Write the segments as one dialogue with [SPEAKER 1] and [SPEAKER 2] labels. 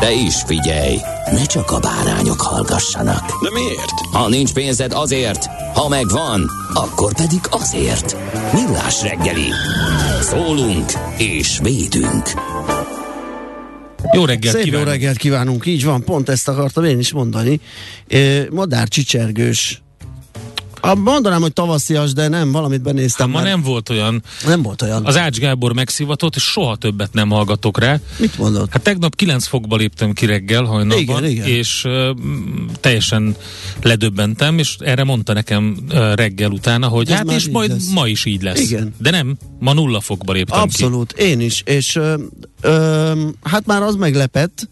[SPEAKER 1] De is figyelj, ne csak a bárányok hallgassanak.
[SPEAKER 2] De miért?
[SPEAKER 1] Ha nincs pénzed azért, ha megvan, akkor pedig azért. Millás reggeli. Szólunk és védünk.
[SPEAKER 3] Jó reggelt
[SPEAKER 4] Szép
[SPEAKER 3] kívánok!
[SPEAKER 4] jó reggelt kívánunk, így van, pont ezt akartam én is mondani. Madár csicsergős. A, mondanám, hogy tavaszias, de nem, valamit
[SPEAKER 3] Hát
[SPEAKER 4] benéztem.
[SPEAKER 3] ma
[SPEAKER 4] mert
[SPEAKER 3] nem volt olyan.
[SPEAKER 4] nem volt olyan.
[SPEAKER 3] Az Ács Gábor megszivatott, és soha többet nem hallgatok rá.
[SPEAKER 4] Mit mondott?
[SPEAKER 3] Hát tegnap 9 fokba léptem ki reggel hajnalban,
[SPEAKER 4] Igen, igen.
[SPEAKER 3] és uh, teljesen ledöbbentem, és erre mondta nekem uh, reggel utána, hogy
[SPEAKER 4] Ez
[SPEAKER 3] hát és majd
[SPEAKER 4] lesz.
[SPEAKER 3] ma is így lesz.
[SPEAKER 4] Igen.
[SPEAKER 3] De nem, ma nulla fokba léptem
[SPEAKER 4] Abszolút, én is, és ö, ö, hát már az meglepett,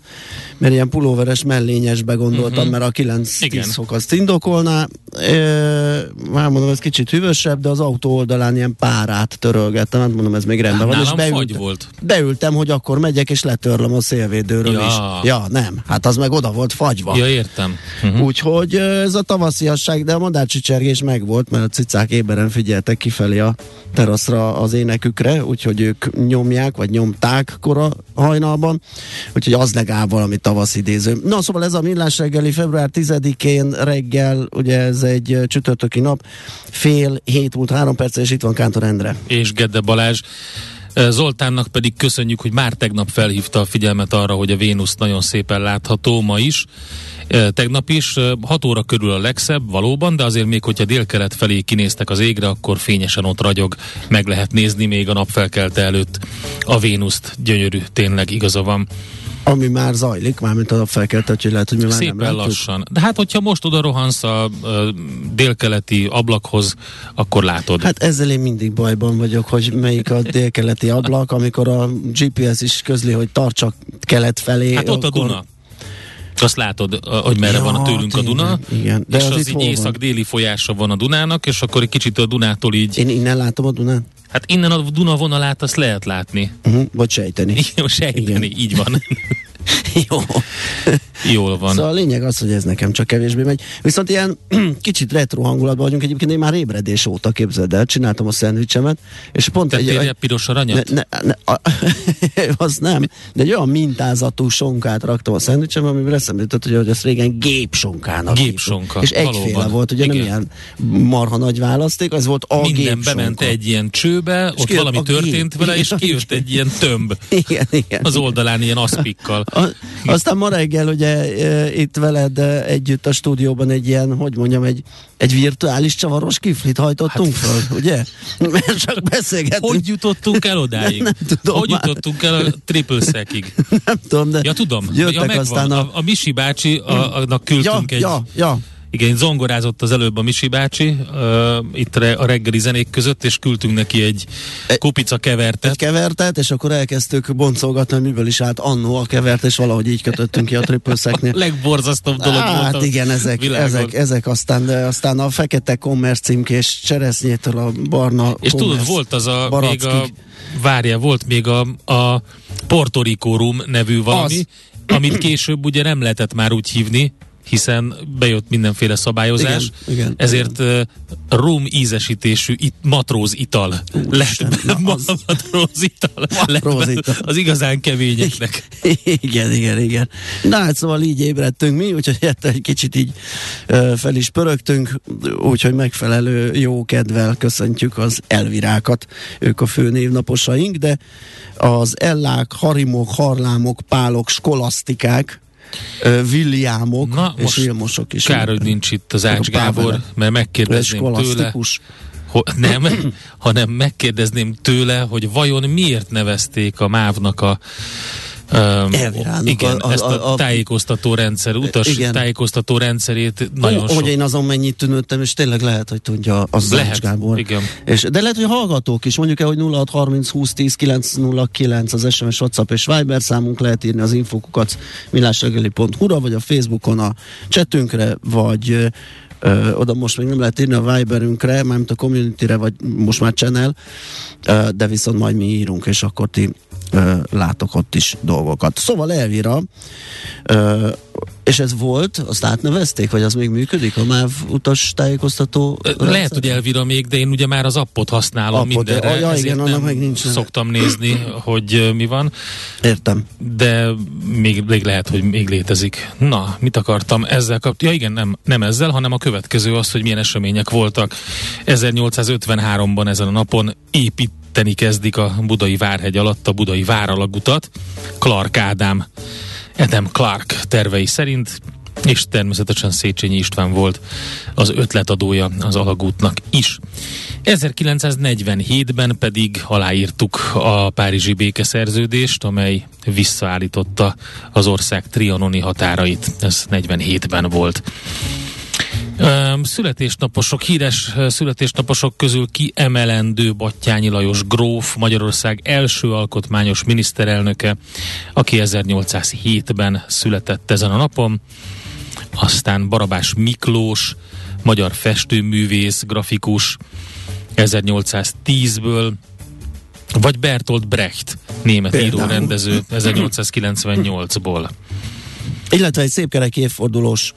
[SPEAKER 4] mert ilyen pulóveres mellényesbe gondoltam, uh-huh. mert a 9-10
[SPEAKER 3] Igen.
[SPEAKER 4] fok azt indokolná. Ö, már mondom, ez kicsit hűvösebb, de az autó oldalán ilyen párát törölgettem, hát mondom, ez még rendben
[SPEAKER 3] ki.
[SPEAKER 4] van. És beültem,
[SPEAKER 3] volt.
[SPEAKER 4] beültem, hogy akkor megyek, és letörlöm a szélvédőről
[SPEAKER 3] Ja.
[SPEAKER 4] is. Ja, nem, hát az meg oda volt fagyva.
[SPEAKER 3] Ja, értem. Uh-huh.
[SPEAKER 4] Úgyhogy ez a tavasziasság, de a madárcsicsergés megvolt, mert a cicák éberen figyeltek kifelé a teraszra az énekükre, úgyhogy ők nyomják, vagy nyomták kora hajnalban, úgyhogy az legalább valami tavasz idéző. Na szóval ez a millás reggeli február 10-én reggel, ugye ez egy csütörtöki nap, fél hét múlt három perc, és itt van Kántor Endre.
[SPEAKER 3] és Gedde Balázs. Zoltánnak pedig köszönjük, hogy már tegnap felhívta a figyelmet arra, hogy a Vénusz nagyon szépen látható ma is. Tegnap is 6 óra körül a legszebb, valóban, de azért még, hogyha délkelet felé kinéztek az égre, akkor fényesen ott ragyog, meg lehet nézni még a napfelkelte előtt a Vénuszt. Gyönyörű, tényleg igaza van.
[SPEAKER 4] Ami már zajlik, mármint a felkelt, hogy lehet, hogy mi már nem
[SPEAKER 3] Szépen
[SPEAKER 4] látjuk.
[SPEAKER 3] lassan. De hát, hogyha most oda rohansz a, a délkeleti ablakhoz, akkor látod.
[SPEAKER 4] Hát ezzel én mindig bajban vagyok, hogy melyik a délkeleti ablak, amikor a GPS is közli, hogy tartsak kelet felé.
[SPEAKER 3] Hát ott a
[SPEAKER 4] akkor...
[SPEAKER 3] Duna. Azt látod, a- hogy merre
[SPEAKER 4] Ja,
[SPEAKER 3] van a tőlünk a Duna,
[SPEAKER 4] tényleg, igen. De
[SPEAKER 3] és
[SPEAKER 4] az
[SPEAKER 3] az, így észak-déli folyása van a Dunának, és akkor egy kicsit a Dunától így,
[SPEAKER 4] Én innen látom a Dunát?
[SPEAKER 3] Hát innen a Duna vonalát azt lehet látni.
[SPEAKER 4] Uh-huh. Vagy sejteni.
[SPEAKER 3] Jó, sejteni,
[SPEAKER 4] Igen.
[SPEAKER 3] így van.
[SPEAKER 4] Jó.
[SPEAKER 3] Jól van.
[SPEAKER 4] Szóval a lényeg az, hogy ez nekem csak kevésbé megy. Viszont ilyen kicsit retro hangulatban vagyunk. Egyébként én már ébredés óta képzeld el, csináltam a szendvicsemet, és pont egy,
[SPEAKER 3] Tettél
[SPEAKER 4] egy,
[SPEAKER 3] egy piros aranyat?
[SPEAKER 4] Ne, ne, ne, a, az nem, de egy olyan mintázatú sonkát raktam a szendvicsembe, amiből eszembe jutott, hogy, hogy ezt régen gépsonkának
[SPEAKER 3] Gépsonka,
[SPEAKER 4] hívtuk. És egyféle
[SPEAKER 3] valóban.
[SPEAKER 4] volt, ugye nem
[SPEAKER 3] Igen.
[SPEAKER 4] ilyen marha nagy választék, az volt a
[SPEAKER 3] Minden
[SPEAKER 4] gépsonka.
[SPEAKER 3] bement egy ilyen csőbe, ott
[SPEAKER 4] kijött
[SPEAKER 3] valami történt
[SPEAKER 4] gép.
[SPEAKER 3] vele, és kijött egy ilyen tömb
[SPEAKER 4] Igen, igen.
[SPEAKER 3] az oldalán ilyen aszpikkal.
[SPEAKER 4] A, aztán ma reggel ugye e, itt veled együtt a stúdióban egy ilyen, hogy mondjam, egy, egy virtuális csavaros kiflit hajtottunk hát, föl, ugye? Mert csak beszélgetünk.
[SPEAKER 3] Hogy jutottunk el odáig?
[SPEAKER 4] Nem tudom
[SPEAKER 3] Hogy
[SPEAKER 4] már.
[SPEAKER 3] jutottunk el a triple szekig?
[SPEAKER 4] nem tudom, de
[SPEAKER 3] Ja, tudom.
[SPEAKER 4] jöttek
[SPEAKER 3] ja, megvan.
[SPEAKER 4] aztán a...
[SPEAKER 3] a... a Misi bácsi, a, annak
[SPEAKER 4] Ja,
[SPEAKER 3] küldtünk egy...
[SPEAKER 4] ja, ja,
[SPEAKER 3] Igen, zongorázott az előbb a Misi bácsi, uh, itt re- a reggeli zenék között, és küldtünk neki egy
[SPEAKER 4] E-
[SPEAKER 3] kupica kevertet.
[SPEAKER 4] egy kevertet, és akkor elkezdtük boncolgatni, hogy miből is állt annó a kevert, és valahogy így kötöttünk ki a triple
[SPEAKER 3] A legborzasztóbb dolog volt
[SPEAKER 4] Hát
[SPEAKER 3] a
[SPEAKER 4] igen, ezek,
[SPEAKER 3] világon.
[SPEAKER 4] ezek, ezek aztán, de aztán a fekete commerce címkés cseresznyétől a barna
[SPEAKER 3] És tudod, volt az a, még
[SPEAKER 4] barackig.
[SPEAKER 3] a, várja, volt még a, a Porto Rico nevű valami,
[SPEAKER 4] Az.
[SPEAKER 3] amit később ugye nem lehetett már úgy hívni, hiszen bejött mindenféle szabályozás,
[SPEAKER 4] Igen, igen,
[SPEAKER 3] ezért uh, rum ízesítésű it, matróz ital lett
[SPEAKER 4] az-
[SPEAKER 3] matróz ital lett
[SPEAKER 4] Matróz
[SPEAKER 3] be
[SPEAKER 4] ital.
[SPEAKER 3] az igazán keményeknek.
[SPEAKER 4] Igen, igen, igen. Na hát szóval így ébredtünk mi, úgyhogy hát egy kicsit így fel is pörögtünk, úgyhogy megfelelő jó kedvel köszöntjük az elvirákat. Ők a fő névnaposaink, de az ellák, harimok, harlámok, pálok, skolasztikák, Williamok
[SPEAKER 3] Na,
[SPEAKER 4] és
[SPEAKER 3] most
[SPEAKER 4] Vilmosok is.
[SPEAKER 3] Kár, hogy nincs itt az Ács Gábor, mert megkérdezném tőle, ho, nem, hanem megkérdezném tőle, hogy vajon miért nevezték a MÁV-nak a
[SPEAKER 4] Elvirának
[SPEAKER 3] igen,
[SPEAKER 4] a- a-
[SPEAKER 3] ezt a,
[SPEAKER 4] a-
[SPEAKER 3] tájékoztató rendszer, utas
[SPEAKER 4] Igen.
[SPEAKER 3] tájékoztató rendszerét nagyon
[SPEAKER 4] Ó,
[SPEAKER 3] sok.
[SPEAKER 4] Hogy én azon mennyit tűnődtem, és tényleg lehet, hogy tudja az
[SPEAKER 3] Lehet,
[SPEAKER 4] Gábor.
[SPEAKER 3] igen.
[SPEAKER 4] És, de lehet, hogy hallgatók is, mondjuk el, hogy 0630 20 10 909 az SMS, WhatsApp és Viber számunk, lehet írni az infokukat millásregeli.hu-ra, vagy a Facebookon a chatünkre, vagy ö, oda most még nem lehet írni a Viberünkre, mármint a community-re, vagy most már channel, ö, de viszont majd mi írunk, és akkor ti ö, látok ott is dolgokat. Szóval Elvira, ö, és ez volt, azt átnevezték, vagy az még működik, a MÁV utas tájékoztató?
[SPEAKER 3] Lehet,
[SPEAKER 4] rendszer?
[SPEAKER 3] hogy Elvira még, de én ugye már az appot használom
[SPEAKER 4] Appot,
[SPEAKER 3] mindenre,
[SPEAKER 4] ja, igen,
[SPEAKER 3] ezért
[SPEAKER 4] annak meg nincs
[SPEAKER 3] szoktam nézni, hogy mi van,
[SPEAKER 4] Értem.
[SPEAKER 3] de még, még lehet, hogy még létezik. Na, mit akartam ezzel kap? Ja igen, nem, nem ezzel, hanem a következő az, hogy milyen események voltak. 1853-ban ezen a napon építeni kezdik a Budai Várhegy alatt a Budai Váralagutat. Clark Ádám, Adam Clark tervei szerint, és természetesen Széchenyi István volt az ötletadója az alagútnak is. 1947-ben pedig aláírtuk a Párizsi békeszerződést, amely visszaállította az ország trianoni határait. Ez 47-ben volt. Születésnaposok, híres születésnaposok közül kiemelendő Battyányi Lajos gróf, Magyarország első alkotmányos miniszterelnöke, aki 1807-ben született ezen a napon. Aztán Barabás Miklós, magyar festőművész, grafikus 1810-ből, vagy Bertolt Brecht, német
[SPEAKER 4] Például.
[SPEAKER 3] író rendező 1898-ból.
[SPEAKER 4] Illetve egy szép kerek évfordulós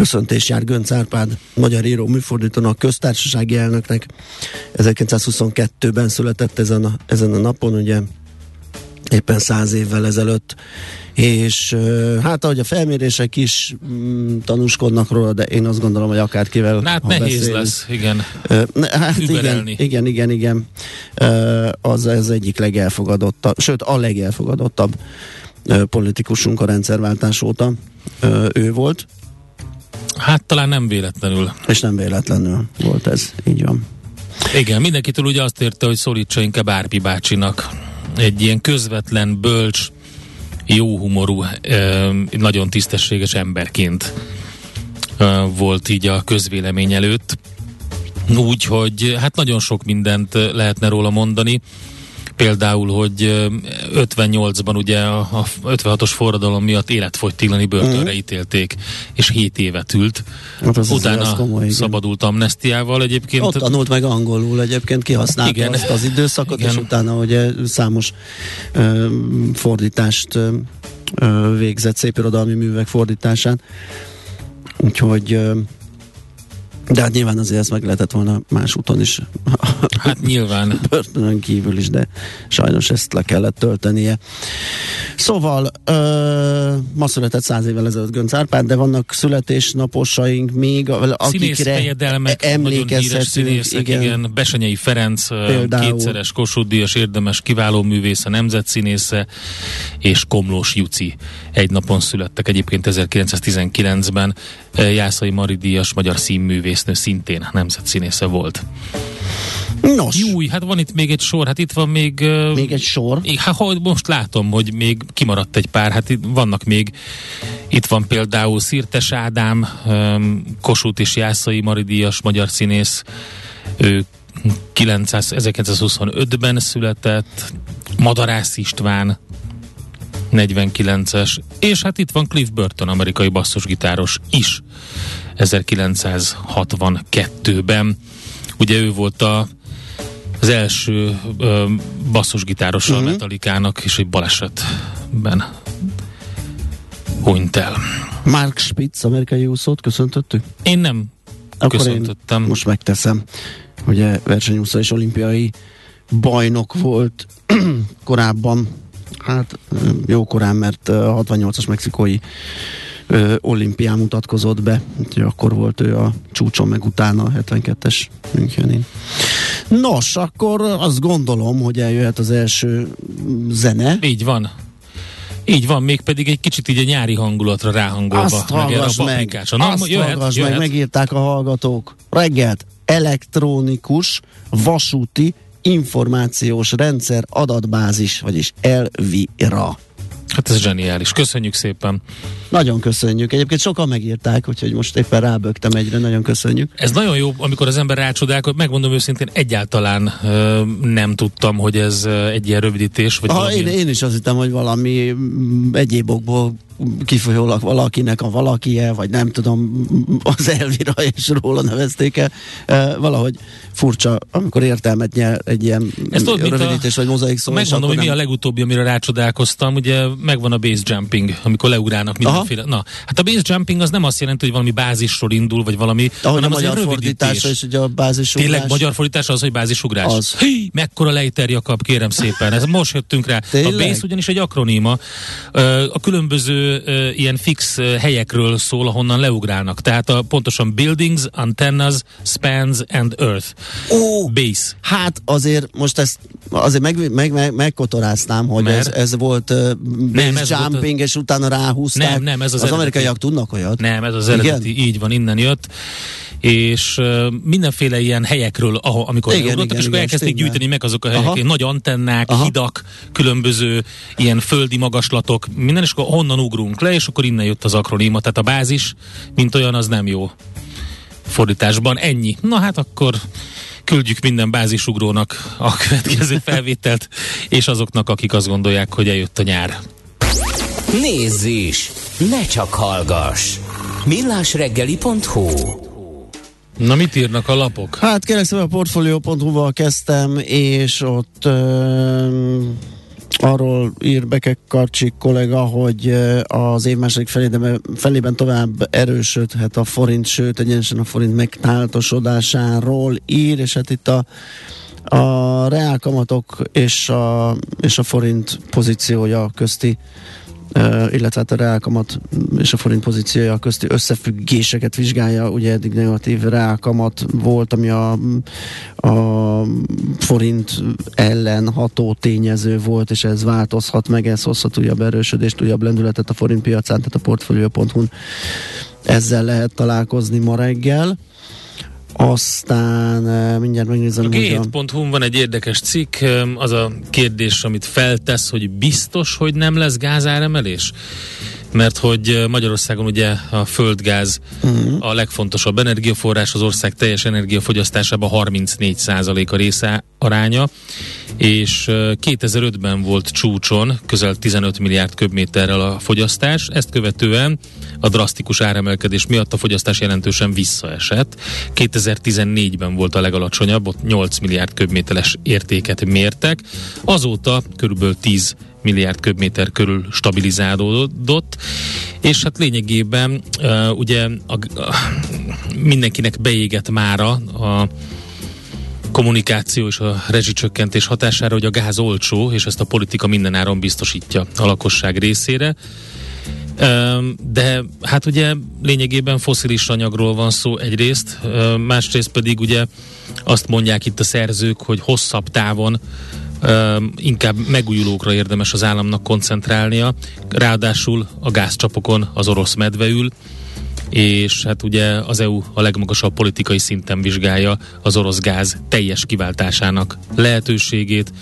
[SPEAKER 4] köszöntés jár Gönc Árpád, magyar író műfordítónak, köztársasági elnöknek. 1922-ben született ezen a, ezen a napon, ugye éppen száz évvel ezelőtt, és hát ahogy a felmérések is mm, tanúskodnak róla, de én azt gondolom, hogy akárkivel
[SPEAKER 3] Na, hát nehéz
[SPEAKER 4] beszélünk,
[SPEAKER 3] lesz, igen.
[SPEAKER 4] Ne, hát igen,
[SPEAKER 3] überelni.
[SPEAKER 4] igen, igen, igen. Az az egyik legelfogadottabb, sőt a legelfogadottabb politikusunk a rendszerváltás óta ő volt,
[SPEAKER 3] Hát talán nem véletlenül.
[SPEAKER 4] és nem véletlenül volt ez, így van.
[SPEAKER 3] Igen, mindenkitől ugye azt érte, hogy szólítsa inkább Árpi bácsinak. Egy ilyen közvetlen, bölcs, jó humorú, nagyon tisztességes emberként volt így a közvélemény előtt. Úgy, hogy hát nagyon sok mindent lehetne róla mondani. Például, hogy ö, 58-ban ugye a, a 56-os forradalom miatt életfogytiglani börtönre ítélték, és 7 évet ült.
[SPEAKER 4] Hát az
[SPEAKER 3] Utána
[SPEAKER 4] az komoly,
[SPEAKER 3] szabadult amnestiával egyébként.
[SPEAKER 4] Ott tanult meg angolul egyébként, kihasználta
[SPEAKER 3] Igen.
[SPEAKER 4] azt az időszakot,
[SPEAKER 3] Igen.
[SPEAKER 4] és utána ugye számos ö, fordítást ö, végzett, szép irodalmi művek fordításán. Úgyhogy ö, de hát nyilván azért ezt meg lehetett volna más úton is
[SPEAKER 3] Hát nyilván.
[SPEAKER 4] börtönön kívül is, de sajnos ezt le kellett töltenie. Szóval, ö, ma született száz évvel ezelőtt Gönc Árpád, de vannak születésnaposaink még, akikre emlékezhetünk.
[SPEAKER 3] igen. igen. Besenyei Ferenc,
[SPEAKER 4] Például.
[SPEAKER 3] Kétszeres Kossuth érdemes kiváló művésze, nemzetszínésze, és Komlós Juci egy napon születtek egyébként 1919-ben. Jászai Mari Díjas magyar színművésznő szintén nemzetszínésze volt.
[SPEAKER 4] Nos,
[SPEAKER 3] Júj, hát van itt még egy sor, hát itt van még...
[SPEAKER 4] még egy sor.
[SPEAKER 3] Még, hát hogy most látom, hogy még kimaradt egy pár, hát itt vannak még, itt van például Szirtes Ádám, Kossuth és Jászai Maridíjas magyar színész, ő 900, 1925-ben született, Madarász István, 49-es, és hát itt van Cliff Burton, amerikai basszusgitáros is, 1962-ben. Ugye ő volt a az első ö, basszusgitárosa
[SPEAKER 4] Mhm.
[SPEAKER 3] uh-huh. a Metallica-nak, és egy balesetben hunyt el.
[SPEAKER 4] Mark Spitz, amerikai úszót köszöntöttük?
[SPEAKER 3] Én nem
[SPEAKER 4] Akkor
[SPEAKER 3] köszöntöttem.
[SPEAKER 4] én most megteszem. Ugye versenyúszó és olimpiai bajnok volt korábban, hát jó korán, mert a 68-as mexikói ö, olimpián mutatkozott be, úgyhogy akkor volt ő a csúcson, meg utána a 72-es Münchenin. Nos, akkor azt gondolom, hogy eljöhet az első zene.
[SPEAKER 3] Így van. Így van, még pedig egy kicsit így a nyári hangulatra ráhangolva.
[SPEAKER 4] Azt hallgass meg,
[SPEAKER 3] paprikásra. Na,
[SPEAKER 4] azt
[SPEAKER 3] jöhet,
[SPEAKER 4] hallgass
[SPEAKER 3] jöhet.
[SPEAKER 4] meg, megírták a hallgatók. Reggelt elektronikus, vasúti, információs rendszer adatbázis, vagyis Elvira.
[SPEAKER 3] Hát ez zseniális. Köszönjük szépen.
[SPEAKER 4] Nagyon köszönjük. Egyébként sokan megírták, úgyhogy most éppen rábögtem egyre, nagyon köszönjük.
[SPEAKER 3] Ez nagyon jó, amikor az ember rácsodálkodik, megmondom őszintén, egyáltalán ö, nem tudtam, hogy ez egy ilyen rövidítés. Vagy
[SPEAKER 4] Ha, én, én is azt hittem, hogy valami mm, egyéb okból kifolyólag valakinek a valakie, vagy nem tudom, az Elvira és róla nevezték el. E, valahogy furcsa, amikor értelmet nyer egy ilyen
[SPEAKER 3] Ez tudod, mint a-
[SPEAKER 4] rövidítés, vagy mozaik szó.
[SPEAKER 3] Megmondom, hogy
[SPEAKER 4] akkor
[SPEAKER 3] mi a
[SPEAKER 4] nem-
[SPEAKER 3] legutóbbi, amire rácsodálkoztam, ugye megvan a base jumping, amikor leugrálnak mindenféle. Na, hát a base jumping az nem azt jelenti, hogy valami bázisról indul, vagy valami,
[SPEAKER 4] Ahogy a
[SPEAKER 3] hanem az egy
[SPEAKER 4] magyar
[SPEAKER 3] rövidítés.
[SPEAKER 4] fordítása és ugye a bázisugrás.
[SPEAKER 3] Tényleg magyar fordítás az, hogy bázisugrás?
[SPEAKER 4] Az.
[SPEAKER 3] Hí, mekkora lejter Jakab, kérem szépen. Ez most jöttünk rá.
[SPEAKER 4] Tényleg?
[SPEAKER 3] A base ugyanis egy akroníma. A különböző ö, ilyen fix helyekről szól, ahonnan leugrálnak. Tehát a, pontosan buildings, antennas, spans and earth.
[SPEAKER 4] Ó,
[SPEAKER 3] Base.
[SPEAKER 4] Hát azért most ezt azért meg, meg, meg, megkotoráznám, hogy
[SPEAKER 3] Mert?
[SPEAKER 4] ez, ez volt uh,
[SPEAKER 3] Nem,
[SPEAKER 4] base
[SPEAKER 3] ez volt
[SPEAKER 4] jumping, és utána ráhúzták.
[SPEAKER 3] Nem, nem, ez az
[SPEAKER 4] Az
[SPEAKER 3] eredeti.
[SPEAKER 4] amerikaiak tudnak olyat.
[SPEAKER 3] Nem, ez az
[SPEAKER 4] Igen?
[SPEAKER 3] eredeti, így van, innen jött. És mindenféle ilyen helyekről, ahol, amikor
[SPEAKER 4] Igen, igen,
[SPEAKER 3] és akkor
[SPEAKER 4] igen,
[SPEAKER 3] elkezdték
[SPEAKER 4] stimmel.
[SPEAKER 3] gyűjteni meg azok a helyek,
[SPEAKER 4] Aha.
[SPEAKER 3] nagy antennák,
[SPEAKER 4] Aha.
[SPEAKER 3] hidak, különböző ilyen földi magaslatok, minden, és akkor honnan ugrunk le, és akkor innen jött az akroníma, tehát a bázis, mint olyan, az nem jó fordításban. Ennyi. Na hát akkor küldjük minden bázisugrónak a következő felvételt, és azoknak, akik azt gondolják, hogy eljött a nyár.
[SPEAKER 1] Nézz is! Ne csak hallgass! millásreggeli.hu
[SPEAKER 3] Na mit írnak a lapok?
[SPEAKER 4] Hát kérlek szépen a portfolio.hu-val kezdtem, és ott ö, arról ír Bekek Karcsik kollega, hogy az év második felében, felében tovább erősödhet a forint, sőt egyenesen a forint megtáltosodásáról ír, és hát itt a a reálkamatok és a, és a forint pozíciója közti illetve hát a reálkamat és a forint pozíciója közti összefüggéseket vizsgálja. Ugye eddig negatív reálkamat volt, ami a, a forint ellen ható tényező volt, és ez változhat meg, ez hozhat újabb erősödést, újabb lendületet a forint piacán, tehát a portfolio.hu-n ezzel lehet találkozni ma reggel. Aztán mindjárt megnézem,
[SPEAKER 3] A
[SPEAKER 4] hogy a...
[SPEAKER 3] g7.hu van egy érdekes cikk, az a kérdés, amit feltesz, hogy biztos, hogy nem lesz gázáremelés? Mert hogy Magyarországon ugye a földgáz uh-huh. a legfontosabb energiaforrás, az ország teljes energiafogyasztásában 34% a része aránya, és ö, 2005-ben volt csúcson közel 15 milliárd köbméterrel a fogyasztás, ezt követően a drasztikus áremelkedés miatt a fogyasztás jelentősen visszaesett. 2014-ben volt a legalacsonyabb, ott 8 milliárd köbméteres értéket mértek, azóta körülbelül 10 milliárd köbméter körül stabilizálódott, és hát lényegében uh, ugye a, a, mindenkinek beégett mára a kommunikáció és a rezsicsökkentés hatására, hogy a gáz olcsó, és ezt a politika mindenáron biztosítja a lakosság részére. De hát ugye lényegében foszilis anyagról van szó egyrészt, másrészt pedig ugye azt mondják itt a szerzők, hogy hosszabb távon inkább megújulókra érdemes az államnak koncentrálnia, ráadásul a gázcsapokon az orosz medve ül, és hát ugye az EU a legmagasabb politikai szinten vizsgálja az orosz gáz teljes kiváltásának lehetőségét.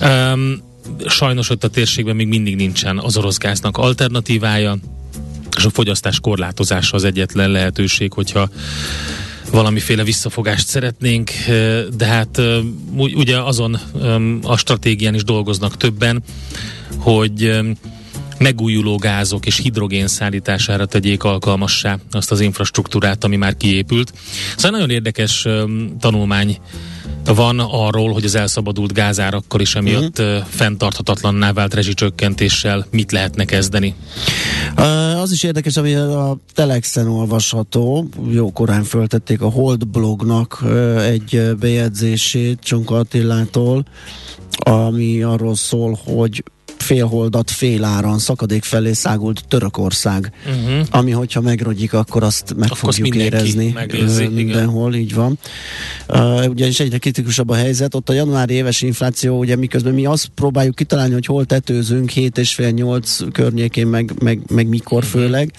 [SPEAKER 3] Um, sajnos ott a térségben még mindig nincsen az orosz gáznak alternatívája, és a fogyasztás korlátozása az egyetlen lehetőség, hogyha valamiféle visszafogást szeretnénk, de hát ugye azon a stratégián is dolgoznak többen, hogy megújuló gázok és hidrogén szállítására tegyék alkalmassá azt az infrastruktúrát, ami már kiépült. Szóval nagyon érdekes tanulmány van arról, hogy az elszabadult gázárakkal is emiatt uh-huh. fenntarthatatlanná vált rezsicsökkentéssel mit lehetne kezdeni.
[SPEAKER 4] Az is érdekes, ami a Telexen olvasható, jó korán föltették a Hold blognak egy bejegyzését Csonka Attilától, ami arról szól, hogy félholdat féláron szakadék felé szágult Törökország, uh-huh. ami hogyha megrogyik, akkor azt meg
[SPEAKER 3] Akkor
[SPEAKER 4] fogjuk érezni
[SPEAKER 3] megérzi,
[SPEAKER 4] ö,
[SPEAKER 3] igen.
[SPEAKER 4] mindenhol, így van. Uh, ugyanis egyre kritikusabb a helyzet, ott a januári éves infláció, ugye miközben mi azt próbáljuk kitalálni, hogy hol tetőzünk, 7,5-8 környékén, meg, meg, meg mikor
[SPEAKER 3] Mhm.
[SPEAKER 4] főleg,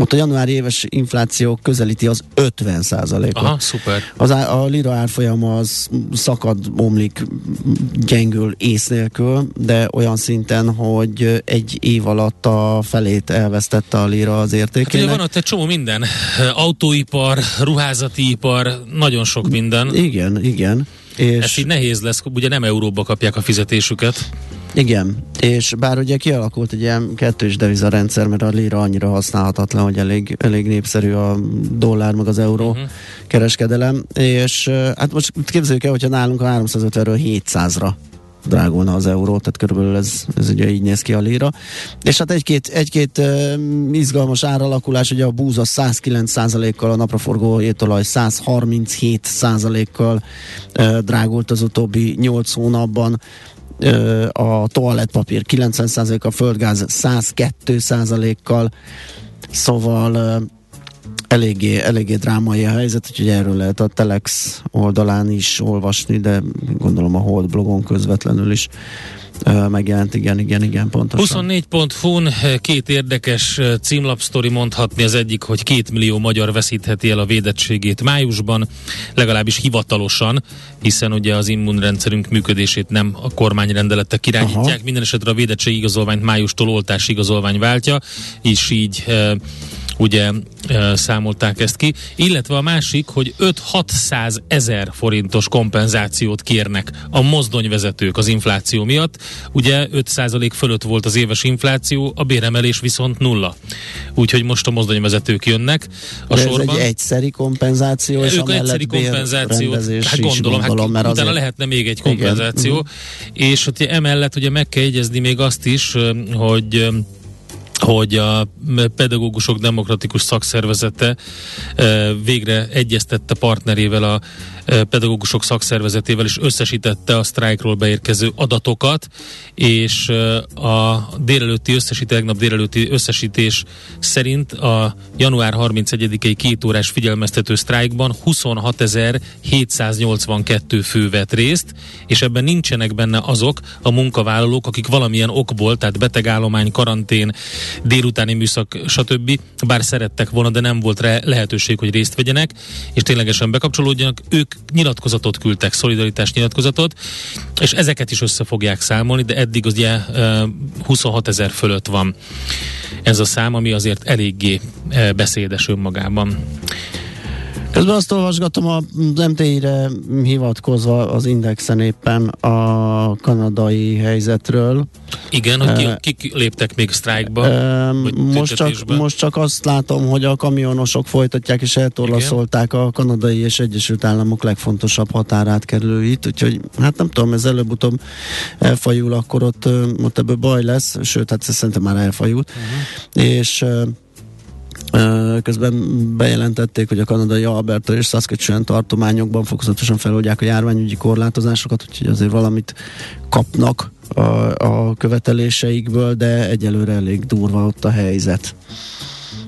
[SPEAKER 4] ott a januári éves infláció közelíti az 50 százalékot.
[SPEAKER 3] Aha, szuper.
[SPEAKER 4] Az á, a lira árfolyama az szakad, omlik, gyengül ész nélkül, de olyan szinten, hogy egy év alatt a felét elvesztette a lira az
[SPEAKER 3] Hát ugye
[SPEAKER 4] értékének.
[SPEAKER 3] van ott egy csomó minden. Autóipar, ruházati ipar, nagyon sok minden.
[SPEAKER 4] Igen, igen. És
[SPEAKER 3] Ez így nehéz lesz, ugye nem euróba kapják a fizetésüket.
[SPEAKER 4] Igen, és bár ugye kialakult egy ilyen kettős devizarendszer, mert a lira annyira használhatatlan, hogy elég, elég népszerű a dollár meg az euró uh-huh. kereskedelem, és hát most képzeljük el, hogyha nálunk a 350-ről 700-ra drágulna az euró, tehát körülbelül ez, ez ugye így néz ki a lira. És hát egy-két, egy-két uh, izgalmas áralakulás, ugye a búza 109%-kal, a napraforgó étolaj 137%-kal uh, drágult az utóbbi 8 hónapban ö, a toalettpapír 90%, a földgáz 102%-kal, szóval ö, eléggé, eléggé drámai a helyzet, úgyhogy erről lehet a Telex oldalán is olvasni, de gondolom a Hold blogon közvetlenül is megjelent, igen, igen, igen, pontosan.
[SPEAKER 3] 24.hu-n két érdekes címlapsztori mondhatni. Az egyik, hogy két millió magyar veszítheti el a védettségét májusban, legalábbis hivatalosan, hiszen ugye az immunrendszerünk működését nem a kormányrendeletek irányítják.
[SPEAKER 4] Aha.
[SPEAKER 3] Minden esetre a védettség igazolványt májustól oltás igazolvány váltja, és így ugye e, számolták ezt ki. Illetve a másik, hogy 5-600 ezer forintos kompenzációt kérnek a mozdonyvezetők az infláció miatt. Ugye 5% fölött volt az éves infláció, a béremelés viszont nulla. Úgyhogy most a mozdonyvezetők jönnek a
[SPEAKER 4] De ez
[SPEAKER 3] sorban.
[SPEAKER 4] egy egyszeri kompenzáció, és
[SPEAKER 3] Ők egyszeri
[SPEAKER 4] bérrendezés
[SPEAKER 3] hát gondolom, hát
[SPEAKER 4] gondolom, mert
[SPEAKER 3] utána
[SPEAKER 4] azért
[SPEAKER 3] lehetne még egy kompenzáció,
[SPEAKER 4] Igen,
[SPEAKER 3] és hogy emellett ugye meg kell jegyezni még azt is, hogy hogy a pedagógusok demokratikus szakszervezete ö, végre egyeztette partnerével a ö, pedagógusok szakszervezetével, és összesítette a sztrájkról beérkező adatokat, és ö, a délelőtti összesít, tegnap délelőtti összesítés szerint a január 31-i két órás figyelmeztető sztrájkban 26.782 fő vett részt, és ebben nincsenek benne azok a munkavállalók, akik valamilyen okból, tehát betegállomány, karantén, délutáni műszak, stb. bár szerettek volna, de nem volt rá lehetőség, hogy részt vegyenek, és ténylegesen bekapcsolódjanak. Ők nyilatkozatot küldtek, szolidaritás nyilatkozatot, és ezeket is össze fogják számolni, de eddig ugye ö, 26 ezer fölött van ez a szám, ami azért eléggé beszédes önmagában.
[SPEAKER 4] Közben azt olvasgatom az MTI-re hivatkozva az Indexen éppen a kanadai helyzetről.
[SPEAKER 3] Igen, hogy ki, kik léptek még sztrájkba? Vagy
[SPEAKER 4] most, csak, most csak azt látom, hogy a kamionosok folytatják és eltorlaszolták a kanadai és Egyesült Államok legfontosabb határát kerülőit, úgyhogy hát nem tudom, ez előbb-utóbb elfajul, akkor ott, ott ebből baj lesz, sőt, hát szerintem már elfajult. Uh-huh. És Közben bejelentették, hogy a kanadai Alberta és Saskatchewan tartományokban fokozatosan feloldják a járványügyi korlátozásokat, úgyhogy azért valamit kapnak a, a követeléseikből, de egyelőre elég durva ott a helyzet.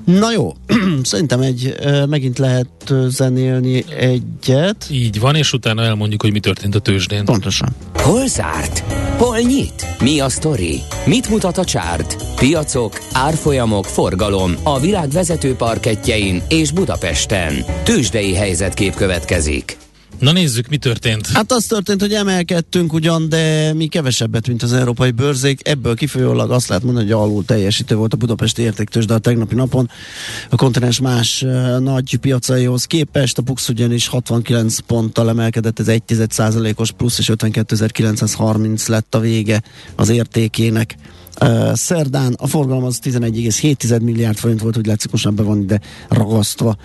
[SPEAKER 4] Na jó, szerintem egy, megint lehet zenélni egyet.
[SPEAKER 3] Így van, és utána elmondjuk, hogy mi történt a tőzsdén.
[SPEAKER 4] Pontosan.
[SPEAKER 1] Hol zárt? Hol nyit? Mi a sztori? Mit mutat a csárt? Piacok, árfolyamok, forgalom a világ vezető parketjein és Budapesten. Tőzsdei helyzetkép következik.
[SPEAKER 3] Na nézzük, mi történt.
[SPEAKER 4] Hát az történt, hogy emelkedtünk ugyan, de mi kevesebbet, mint az európai bőrzék. Ebből kifolyólag azt lehet mondani, hogy alul teljesítő volt a budapesti értéktős, de a tegnapi napon a kontinens más uh, nagy piacaihoz képest. A Pux ugyanis 69 ponttal emelkedett, ez 1% os plusz, és 52.930 lett a vége az értékének. Uh, szerdán a forgalom az 11,7 milliárd forint volt, hogy látszik most be van ide ragasztva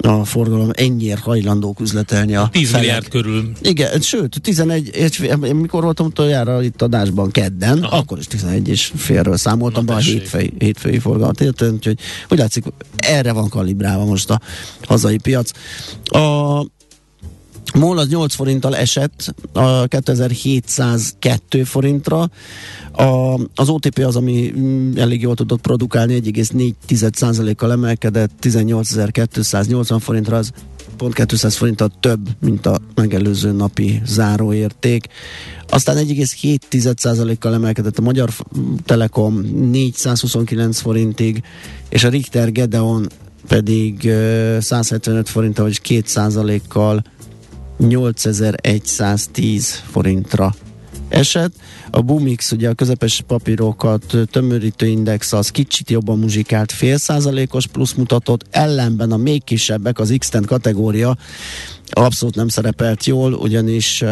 [SPEAKER 4] a forgalom, ennyire hajlandók üzletelni a
[SPEAKER 3] 10
[SPEAKER 4] felek.
[SPEAKER 3] milliárd körül.
[SPEAKER 4] Igen, sőt, 11, és mikor voltam utoljára itt adásban kedden,
[SPEAKER 3] Aha.
[SPEAKER 4] Akkor is 11 és félről számoltam
[SPEAKER 3] Na,
[SPEAKER 4] be a hétfői, hétfői forgalmat. Érted? Úgyhogy úgy látszik, erre van kalibrálva most a hazai piac. A MOL az 8 forinttal esett a 2702 forintra, a, az OTP az, ami mm, elég jól tudott produkálni, 1,4%-kal emelkedett, 18.280 forintra, az pont 200 forinttal több, mint a megelőző napi záróérték. Aztán 1,7%-kal emelkedett a Magyar Telekom 429 forintig, és a Richter Gedeon pedig 175 forinttal, vagyis 2%-kal 8110 forintra esett. A Bumix, ugye a közepes papírokat tömörítő index az kicsit jobban muzsikált, fél százalékos plusz mutatott, ellenben a még kisebbek, az x kategória abszolút nem szerepelt jól, ugyanis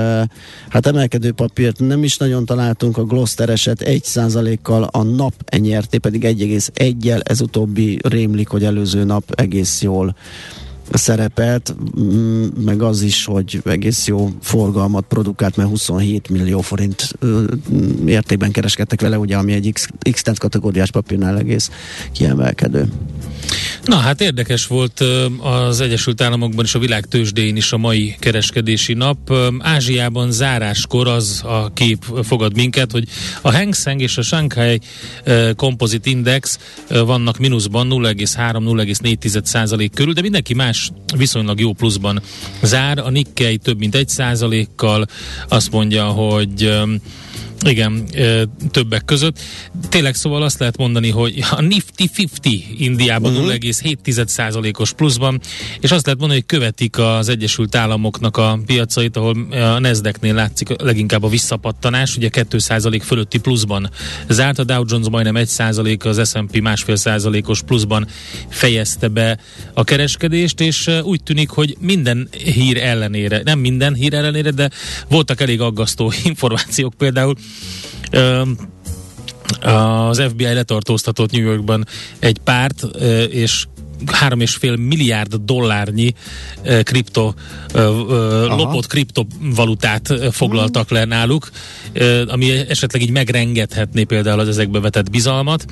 [SPEAKER 4] hát emelkedő papírt nem is nagyon találtunk, a Gloster eset 1 kal a nap enyerté pedig 1,1-jel, ez utóbbi rémlik, hogy előző nap egész jól szerepelt, mm, meg az is, hogy egész jó forgalmat produkált, mert 27 millió forint értékben kereskedtek vele, ugye, ami egy X, X kategóriás papírnál egész kiemelkedő.
[SPEAKER 3] Na hát érdekes volt az Egyesült Államokban és a világ tőzsdén is a mai kereskedési nap. Ázsiában záráskor az a kép fogad minket, hogy a Hang Seng és a Shanghai Composite Index vannak mínuszban 0,3-0,4% körül, de mindenki más viszonylag jó pluszban zár. A Nikkei több mint 1 kal azt mondja, hogy igen, többek között. Tényleg szóval azt lehet mondani, hogy a Nifty 50 Indiában uh-huh. 0,7%-os pluszban, és azt lehet mondani, hogy követik az Egyesült Államoknak a piacait, ahol a Nasdaq-nél látszik leginkább a visszapattanás, ugye 2% fölötti pluszban zárt, a Dow Jones majdnem 1%, az S&P másfél százalékos pluszban fejezte be a kereskedést, és úgy tűnik, hogy minden hír ellenére, nem minden hír ellenére, de voltak elég aggasztó információk, például az FBI letartóztatott New Yorkban egy párt, és három és fél milliárd dollárnyi kripto, Aha. lopott kriptovalutát foglaltak le náluk, ami esetleg így megrengethetné például az ezekbe vetett bizalmat.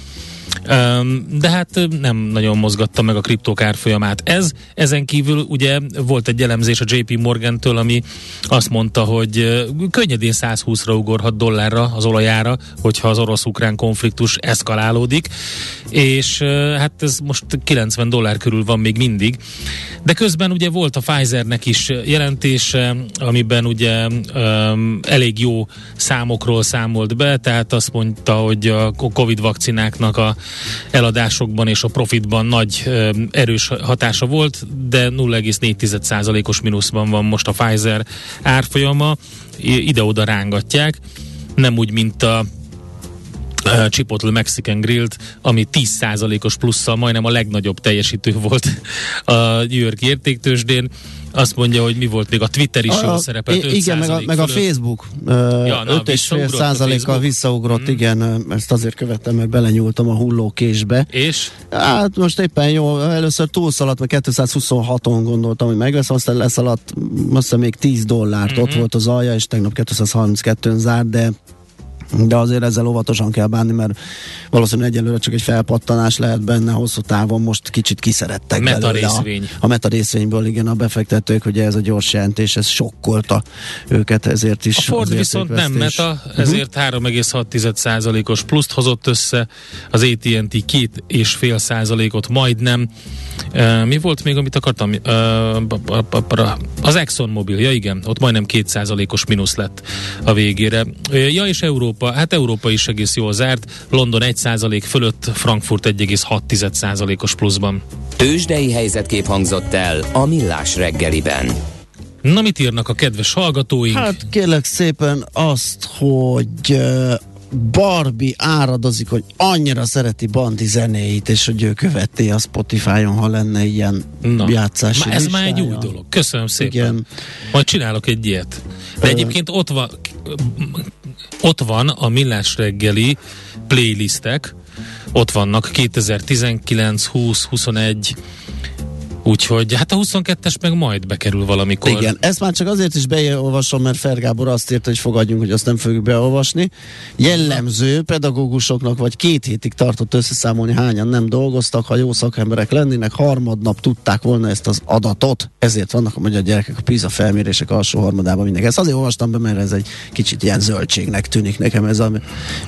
[SPEAKER 3] De hát nem nagyon mozgatta meg a kriptók árfolyamát. Ez, ezen kívül ugye volt egy elemzés a JP Morgan-től, ami azt mondta, hogy könnyedén 120-ra ugorhat dollárra az olajára, hogyha az orosz-ukrán konfliktus eszkalálódik, és hát ez most 90 dollár körül van még mindig. De közben ugye volt a Pfizernek is jelentése, amiben ugye um, elég jó számokról számolt be, tehát azt mondta, hogy a Covid vakcináknak a eladásokban és a profitban nagy erős hatása volt, de 0,4%-os mínuszban van most a Pfizer árfolyama, ide-oda rángatják, nem úgy, mint a Chipotle Mexican Grilled, ami 10%-os plusszal majdnem a legnagyobb teljesítő volt a New York értéktősdén azt mondja, hogy mi volt még a Twitter is jól szerepelt.
[SPEAKER 4] Igen, meg a, meg a Facebook. Ja, 5,5 százalékkal visszaugrott, uh-huh. igen, ezt azért követtem, mert belenyúltam a hullókésbe.
[SPEAKER 3] És?
[SPEAKER 4] Hát most éppen jó, először túlszaladt, mert 226-on gondoltam, hogy megvesz, aztán leszaladt, azt még 10 dollárt, uh-huh. ott volt az alja, és tegnap 232-ön zárt, de de azért ezzel óvatosan kell bánni, mert valószínűleg egyelőre csak egy felpattanás lehet benne hosszú távon, most kicsit kiszerettek
[SPEAKER 3] meta belőle részvény.
[SPEAKER 4] A, a meta részvényből, igen, a befektetők, hogy ez a gyors jelentés, ez sokkolta őket, ezért is.
[SPEAKER 3] A Ford viszont nem meta, ezért uh-huh. 3,6%-os pluszt hozott össze, az AT&T 2,5 százalékot majdnem. Uh, mi volt még, amit akartam? Uh, az Exxon Mobil, ja igen, ott majdnem 2%-os mínusz lett a végére. Ja, és Európa Európa, hát Európa is egész jól zárt, London 1% fölött, Frankfurt 1,6%-os pluszban.
[SPEAKER 1] Tőzsdei helyzetkép hangzott el a Millás reggeliben.
[SPEAKER 3] Na mit írnak a kedves hallgatóink?
[SPEAKER 4] Hát kérlek szépen azt, hogy Barbie áradozik, hogy annyira szereti Bandi zenéit, és hogy ő követi a Spotify-on, ha lenne ilyen Na, játszási
[SPEAKER 3] Ez már egy új dolog. Köszönöm szépen. Igen. Majd csinálok egy ilyet. De egyébként ott van, ott van a Millás reggeli playlistek, ott vannak. 2019, 20, 21, Úgyhogy hát a 22-es meg majd bekerül valamikor.
[SPEAKER 4] Igen, ezt már csak azért is beolvasom, mert Fergábor azt írta, hogy fogadjunk, hogy azt nem fogjuk beolvasni. Jellemző pedagógusoknak vagy két hétig tartott összeszámolni, hányan nem dolgoztak, ha jó szakemberek lennének, harmadnap tudták volna ezt az adatot, ezért vannak a magyar gyerekek a PISA felmérések alsó harmadában mindenki. Ezt azért olvastam be, mert ez egy kicsit ilyen zöldségnek tűnik nekem ez a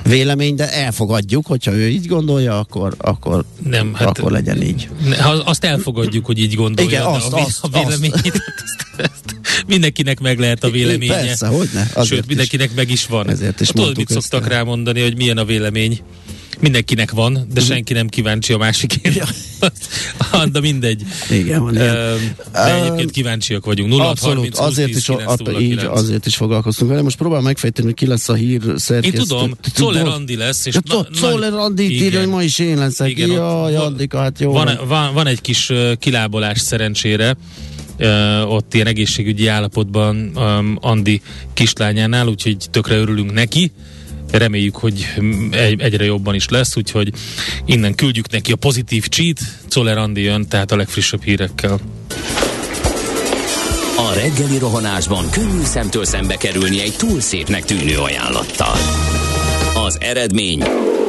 [SPEAKER 4] vélemény, de elfogadjuk, hogyha ő így gondolja, akkor, akkor,
[SPEAKER 3] Nem, hát-
[SPEAKER 4] akkor legyen így.
[SPEAKER 3] Ne, ha azt elfogadjuk, hogy így gondolja,
[SPEAKER 4] Igen, azt,
[SPEAKER 3] a,
[SPEAKER 4] azt,
[SPEAKER 3] a véleményét, azt, azt, mindenkinek meg lehet a véleménye.
[SPEAKER 4] Persze, hogyne.
[SPEAKER 3] Sőt,
[SPEAKER 4] is.
[SPEAKER 3] mindenkinek meg is van.
[SPEAKER 4] Ezért is
[SPEAKER 3] Tudod, mit
[SPEAKER 4] ezt
[SPEAKER 3] szoktak
[SPEAKER 4] el.
[SPEAKER 3] rámondani, hogy milyen a vélemény? Mindenkinek van,
[SPEAKER 4] Mhm.
[SPEAKER 3] de senki nem kíváncsi a másikért. de mindegy.
[SPEAKER 4] Igen, van ilyen.
[SPEAKER 3] De egyébként kíváncsiak vagyunk. 0
[SPEAKER 4] Abszolút, azért is, att, így, azért is foglalkoztunk vele. Most próbál megfejteni, hogy ki lesz a hír
[SPEAKER 3] Én
[SPEAKER 4] szerkesztő.
[SPEAKER 3] tudom, Czoller Andi lesz. És
[SPEAKER 4] Ja, Czoller Andi írja, hogy ma is én leszek.
[SPEAKER 3] Igen,
[SPEAKER 4] Jaj,
[SPEAKER 3] van-
[SPEAKER 4] Andika, hát jó.
[SPEAKER 3] Van, van, van egy kis kilábolás szerencsére, ott ilyen egészségügyi állapotban um, Andi kislányánál, úgyhogy tökre örülünk neki. Reméljük, hogy egy, egyre jobban is lesz, úgyhogy innen küldjük neki a pozitív cheat. Czoller Andi jön, tehát a legfrissebb hírekkel.
[SPEAKER 1] A reggeli rohanásban könnyű szemtől szembe kerülni egy túl szépnek tűnő ajánlattal. Az eredmény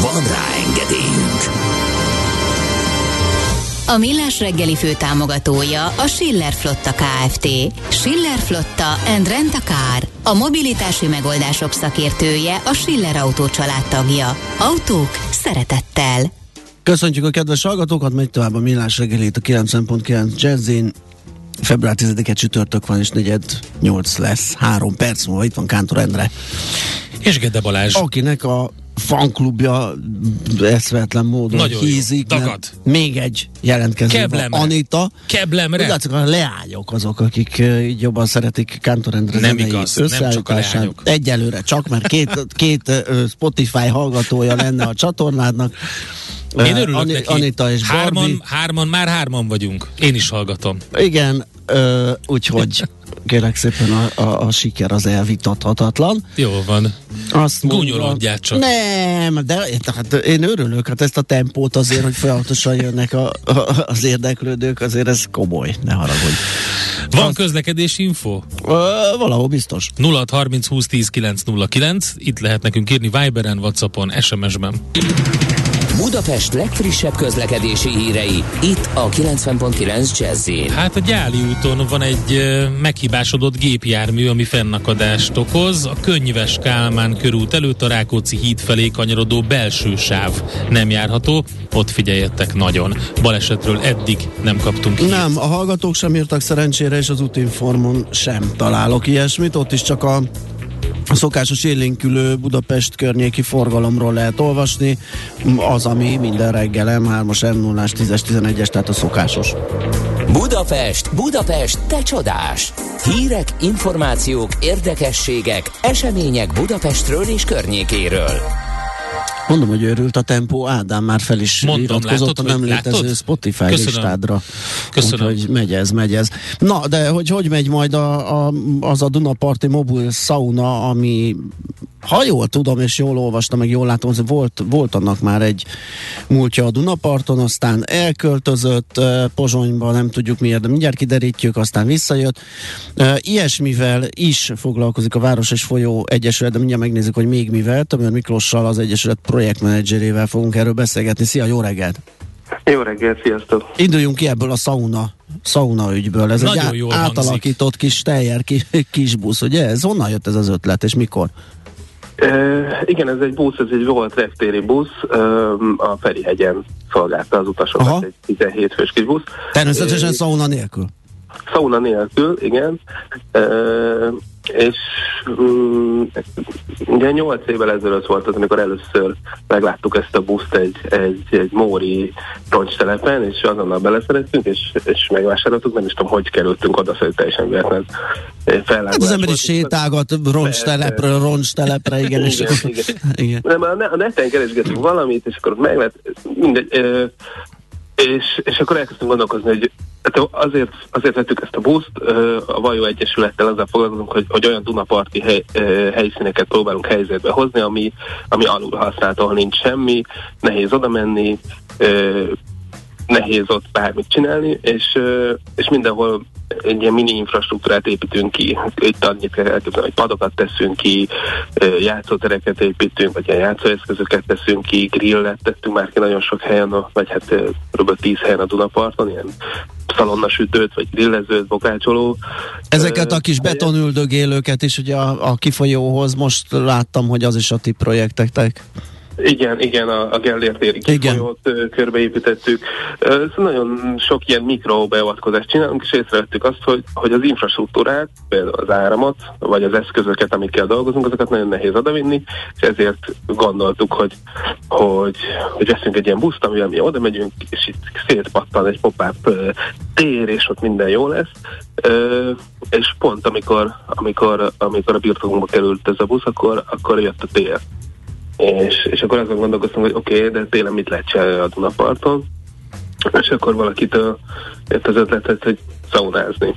[SPEAKER 1] Van rá engedélyünk!
[SPEAKER 5] A Millás reggeli fő támogatója a Schiller Flotta KFT. Schiller Flotta and Rent a Car. A mobilitási megoldások szakértője a Schiller Autó családtagja. Autók szeretettel.
[SPEAKER 4] Köszöntjük a kedves hallgatókat, megy tovább a Millás reggelét a 9.9 Jazzin. Február 10-e csütörtök van, és negyed 8 lesz. Három perc múlva itt van Kántor Endre.
[SPEAKER 3] És Gede Balázs.
[SPEAKER 4] Akinek a fanklubja eszvetlen módon
[SPEAKER 3] Nagyon
[SPEAKER 4] hízik.
[SPEAKER 3] Dagad.
[SPEAKER 4] Még egy jelentkező.
[SPEAKER 3] Keblemre.
[SPEAKER 4] Anita.
[SPEAKER 3] Keblemre.
[SPEAKER 4] Úgy látszik, a leányok azok, akik így jobban szeretik Kántor Endre
[SPEAKER 3] Nem igaz, nem csak a leányok.
[SPEAKER 4] Egyelőre csak, mert két, két Spotify hallgatója lenne a csatornádnak.
[SPEAKER 3] Én örülök
[SPEAKER 4] Ani-
[SPEAKER 3] neki.
[SPEAKER 4] Anita és Barbie.
[SPEAKER 3] hárman, hárman, már hárman vagyunk. Én is hallgatom.
[SPEAKER 4] Igen, ö, úgyhogy kérlek szépen a, a, a siker az elvitathatatlan.
[SPEAKER 3] Jó van.
[SPEAKER 4] Azt
[SPEAKER 3] Gúnyolódjál csak.
[SPEAKER 4] Nem, de hát én örülök, hát ezt a tempót azért, hogy folyamatosan jönnek a, a, az érdeklődők, azért ez komoly, ne haragudj.
[SPEAKER 3] Van közlekedési info?
[SPEAKER 4] Ö, valahol biztos.
[SPEAKER 3] 0630 20 10 909. Itt lehet nekünk írni Viberen, Whatsappon, SMS-ben.
[SPEAKER 1] Budapest legfrissebb közlekedési hírei, itt a 90.9 jazz
[SPEAKER 3] Hát a Gyáli úton van egy meghibásodott gépjármű, ami fennakadást okoz. A Könyves Kálmán körút előtt a Rákóczi híd felé kanyarodó belső sáv nem járható. Ott figyeljetek nagyon. Balesetről eddig nem kaptunk hírt.
[SPEAKER 4] Nem, a hallgatók sem írtak szerencsére, és az útinformon sem találok ilyesmit, ott is csak a a szokásos élénkülő Budapest környéki forgalomról lehet olvasni, az, ami minden reggel M3-as, M0-as, 10-es, 11-es, tehát a szokásos.
[SPEAKER 1] Budapest, Budapest, te csodás! Hírek, információk, érdekességek, események Budapestről és környékéről.
[SPEAKER 4] Mondom, hogy őrült a tempó, Ádám már fel is
[SPEAKER 3] Mondom,
[SPEAKER 4] iratkozott a
[SPEAKER 3] látod,
[SPEAKER 4] nem
[SPEAKER 3] hogy
[SPEAKER 4] létező
[SPEAKER 3] látod?
[SPEAKER 4] Spotify
[SPEAKER 3] Köszönöm.
[SPEAKER 4] listádra.
[SPEAKER 3] Köszönöm.
[SPEAKER 4] Úgyhogy megy ez, megy ez. Na, de hogy hogy megy majd a, a, az a Dunaparti mobil sauna, ami ha jól tudom, és jól olvastam, meg jól látom, az volt, volt annak már egy múltja a Dunaparton, aztán elköltözött Pozsonyba, nem tudjuk miért, de mindjárt kiderítjük, aztán visszajött. Ilyesmivel is foglalkozik a Város és Folyó Egyesület, de mindjárt megnézzük, hogy még mivel. Tömör Miklóssal, az Egyesület projektmenedzserével fogunk erről beszélgetni. Szia, jó reggelt!
[SPEAKER 6] Jó reggelt, sziasztok!
[SPEAKER 4] Induljunk ki ebből a sauna, sauna ügyből. Ez
[SPEAKER 3] Nagyon
[SPEAKER 4] egy á-
[SPEAKER 3] hangzik.
[SPEAKER 4] átalakított kis tejer, ki, kis busz, ugye? Ez honnan jött ez az ötlet, és mikor?
[SPEAKER 6] E, igen, ez egy busz, ez egy volt reptéri busz, e, a Ferihegyen szolgálta az utasokat,
[SPEAKER 4] Aha.
[SPEAKER 6] egy 17 fős kis busz.
[SPEAKER 4] Természetesen
[SPEAKER 6] Ö,
[SPEAKER 4] sauna nélkül.
[SPEAKER 6] Sauna nélkül, igen. E, és mm, ugye 8 évvel ezelőtt volt az, amikor először megláttuk ezt a buszt egy, egy, egy móri roncstelepen, és azonnal beleszerettünk, és, és megvásároltuk, nem is tudom, hogy kerültünk oda, szóval teljesen véletlen
[SPEAKER 4] Hát az ember is sétálgat roncstelepről roncstelepre, igen.
[SPEAKER 6] igen, és igen. igen. Nem, a, neten keresgetünk valamit, és akkor meg lehet, mindegy, és, és akkor elkezdtünk gondolkozni, hogy hát azért, azért vettük ezt a buszt, a Vajó Egyesülettel azzal foglalkozunk, hogy, hogy olyan Dunaparti hely, helyszíneket próbálunk helyzetbe hozni, ami, ami alul használt, ahol nincs semmi, nehéz oda menni, nehéz ott bármit csinálni, és, és mindenhol egy ilyen mini infrastruktúrát építünk ki. Itt annyit kell elképzelni, hogy padokat teszünk ki, játszótereket építünk, vagy ilyen játszóeszközöket teszünk ki, grillet tettünk már ki nagyon sok helyen, vagy hát kb. 10 helyen a Dunaparton, ilyen szalonnasütőt, vagy grillezőt, bokácsoló.
[SPEAKER 4] Ezeket a kis betonüldögélőket is ugye a, a kifolyóhoz most láttam, hogy az is a ti projektektek.
[SPEAKER 6] Igen, igen, a, a Gellért téri kifolyót körbeépítettük. Szóval nagyon sok ilyen mikrobeavatkozást csinálunk, és észrevettük azt, hogy, hogy az infrastruktúrát, például az áramot, vagy az eszközöket, amikkel dolgozunk, azokat nagyon nehéz odavinni, és ezért gondoltuk, hogy, hogy, hogy veszünk egy ilyen buszt, amivel mi oda megyünk, és itt szétpattan egy pop-up tér, és ott minden jó lesz. És pont amikor, amikor, amikor a birtokunkba került ez a busz, akkor, akkor jött a tér és, és akkor azon gondolkoztam, hogy oké, okay, de tényleg mit lehet csinálni a Dunaparton, és akkor valakitől jött az ötletet, hogy szaunázni.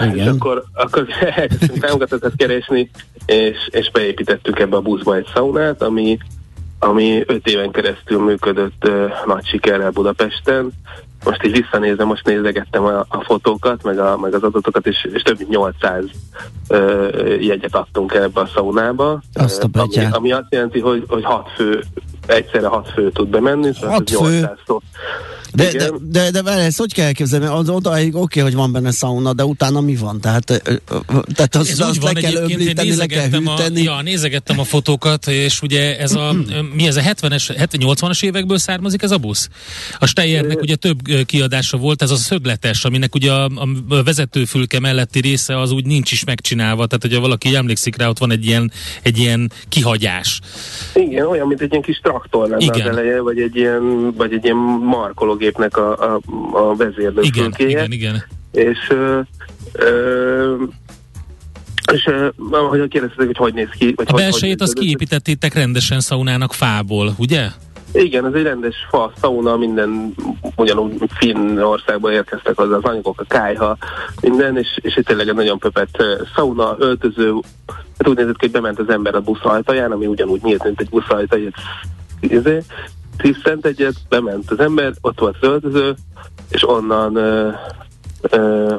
[SPEAKER 6] Igen. És akkor, akkor elkezdtünk támogatókat keresni, és, és beépítettük ebbe a buszba egy szaunát, ami, ami öt éven keresztül működött uh, nagy sikerrel Budapesten, most így visszanézem, most nézegettem a, a fotókat, meg, a, meg az adatokat, és, és több mint 800 ö, jegyet adtunk ebbe a szaunába.
[SPEAKER 4] Azt a
[SPEAKER 6] ami, ami azt jelenti, hogy, hogy hat fő, egyszerre hat fő tud bemenni.
[SPEAKER 4] Szóval hat fő? 800 szó. De, de, de, de, de ezt hogy kell elképzelni? Az odáig oké, okay, hogy van benne sauna, de utána mi van? Tehát, tehát az,
[SPEAKER 3] ez
[SPEAKER 4] az
[SPEAKER 3] van,
[SPEAKER 4] le kell öblíteni, le kell hűteni.
[SPEAKER 3] A, ja, nézegettem a fotókat, és ugye ez a, mi ez a 70-es, 80-as évekből származik ez a busz? A Steyernek ugye több kiadása volt, ez a szögletes, aminek ugye a, a vezetőfülke melletti része az úgy nincs is megcsinálva, tehát hogyha valaki emlékszik rá, ott van egy ilyen, egy ilyen kihagyás.
[SPEAKER 6] Igen, olyan, mint egy ilyen kis traktor lenne Igen. az eleje, vagy egy ilyen, vagy egy ilyen markoló repülőgépnek a, a, a vezérlőfülkéje.
[SPEAKER 3] Igen, igen, igen.
[SPEAKER 6] És ö, ö, és uh, ahogy kérdeztetek, hogy hogy néz ki. Vagy
[SPEAKER 3] a belsejét azt kiépítettétek rendesen szaunának fából, ugye?
[SPEAKER 6] Igen, ez egy rendes fa, szauna, minden ugyanúgy Finn országból érkeztek hozzá az anyagok, a kájha, minden, és, és itt tényleg egy nagyon pöpet szauna, öltöző, hát úgy nézett ki, hogy bement az ember a busz ajtaján, ami ugyanúgy nyílt, mint egy busz ajtaj, izé, tisztent egyet, bement az ember, ott volt az öltöző, és onnan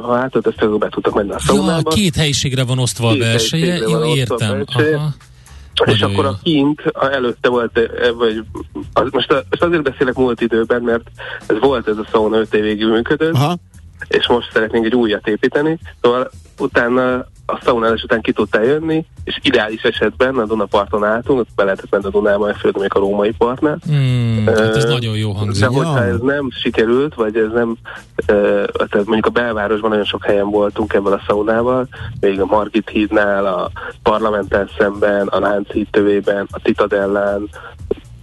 [SPEAKER 6] ha átöltöztek, be tudtak menni a szaunába.
[SPEAKER 3] Ja, két helyiségre van osztva a belseje, jó, értem. Aha.
[SPEAKER 6] És Nagyon akkor jó. a kint a előtte volt, vagy az, most, a, most azért beszélek múlt időben, mert ez volt ez a szauna 5 évig működött, Aha. és most szeretnénk egy újat építeni, szóval utána a szaunálás után ki tudtál jönni, és ideális esetben a Dunaparton álltunk, ott be lehetett menni a Dunába, főleg még a római partnál.
[SPEAKER 3] Hmm, uh, hát ez nagyon jó hangzik.
[SPEAKER 6] De hogyha ez nem sikerült, vagy ez nem, uh, tehát mondjuk a belvárosban nagyon sok helyen voltunk ebben a szaunával, még a Margit hídnál, a parlamenten szemben, a Lánchíd tövében, a Titadellán,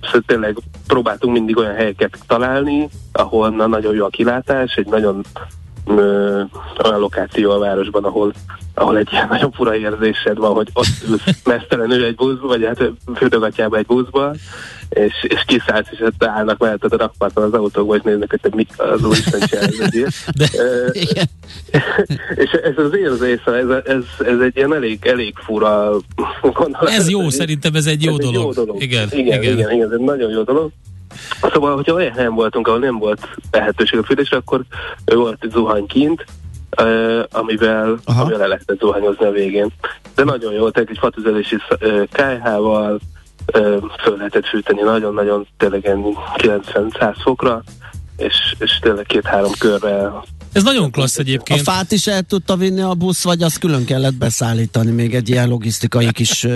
[SPEAKER 6] szóval tényleg próbáltunk mindig olyan helyeket találni, ahol na, nagyon jó a kilátás, egy nagyon ö, olyan lokáció a városban, ahol, ahol egy nagyon fura érzésed van, hogy ott ülsz mesztelenül egy buszba, vagy hát fürdőgatjába egy buszba, és, és kiszállsz, és ott állnak melletted a rakparton az autókba, és néznek, hogy te mi az úristen csinálsz. De, és ez az érzés, ez, ez, ez egy ilyen elég, elég fura
[SPEAKER 3] gondolat. Ez jó, szerintem ez egy jó, ez dolog. Egy jó dolog. Igen,
[SPEAKER 6] igen, igen, igen, igen, ez egy nagyon jó dolog. Szóval, hogyha olyan helyen voltunk, ahol nem volt lehetőség a fűtésre, akkor volt egy zuhany kint, uh, amivel, amivel le lehetett zuhanyozni a végén. De nagyon jó, tehát egy fatüzelési uh, kájhával, uh, föl lehetett fűteni nagyon-nagyon tényleg 90-100 fokra, és, és tényleg két-három körre
[SPEAKER 3] Ez nagyon klassz egyébként.
[SPEAKER 4] A fát is el tudta vinni a busz, vagy azt külön kellett beszállítani, még egy ilyen logisztikai kis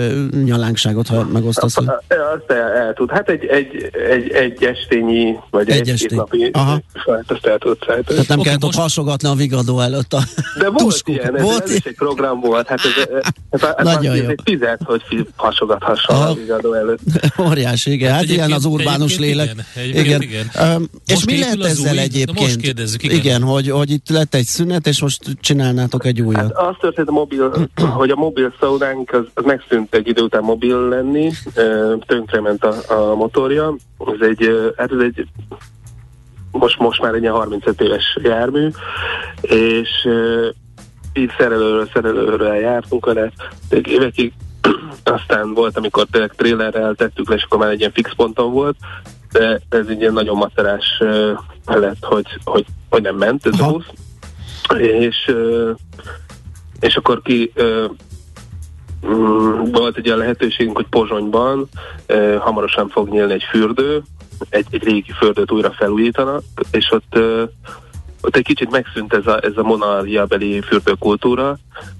[SPEAKER 4] nyalánkságot, ha megosztasz? Hogy...
[SPEAKER 6] Azt el, el tud. Hát egy, egy, egy, egy estényi, vagy egy, egy estény. napi Aha. fát, azt el tud szállítani.
[SPEAKER 4] Tehát nem okay, kellett most... ott hasogatni a vigadó előtt a
[SPEAKER 6] De volt tuskuk. ilyen, ez, volt ez, is egy program volt. Hát ez, ez, ez, ez Nagyon jó. Egy fizet, hogy hasogathasson a vigadó előtt.
[SPEAKER 4] Óriási, igen. Hát, hát ilyen az urbánus lélek. Igen. igen. igen. Um, és mi lehet ezzel egyébként? Most
[SPEAKER 3] kérdezzük,
[SPEAKER 4] igen. Igen, hogy, hogy itt lett egy szünet, és most csinálnátok egy újat. Hát
[SPEAKER 6] az történt a mobil, hogy a mobil szaudánk az, az megszűnt egy idő után mobil lenni, tönkrement a, a motorja. Ez egy, hát ez egy most, most már egy 35 éves jármű, és így szerelőről szerelőről jártunk vele, évekig aztán volt, amikor tényleg trailerrel tettük le, és akkor már egy ilyen fix ponton volt, de ez egy ilyen nagyon macerás lett, hogy, hogy, hogy nem ment ez Aha. a busz. És, és akkor ki mm, volt egy olyan lehetőségünk, hogy Pozsonyban hamarosan fog nyílni egy fürdő, egy, egy régi fürdőt újra felújítanak, és ott ott egy kicsit megszűnt ez a, ez a monarchia beli fürdőkultúra,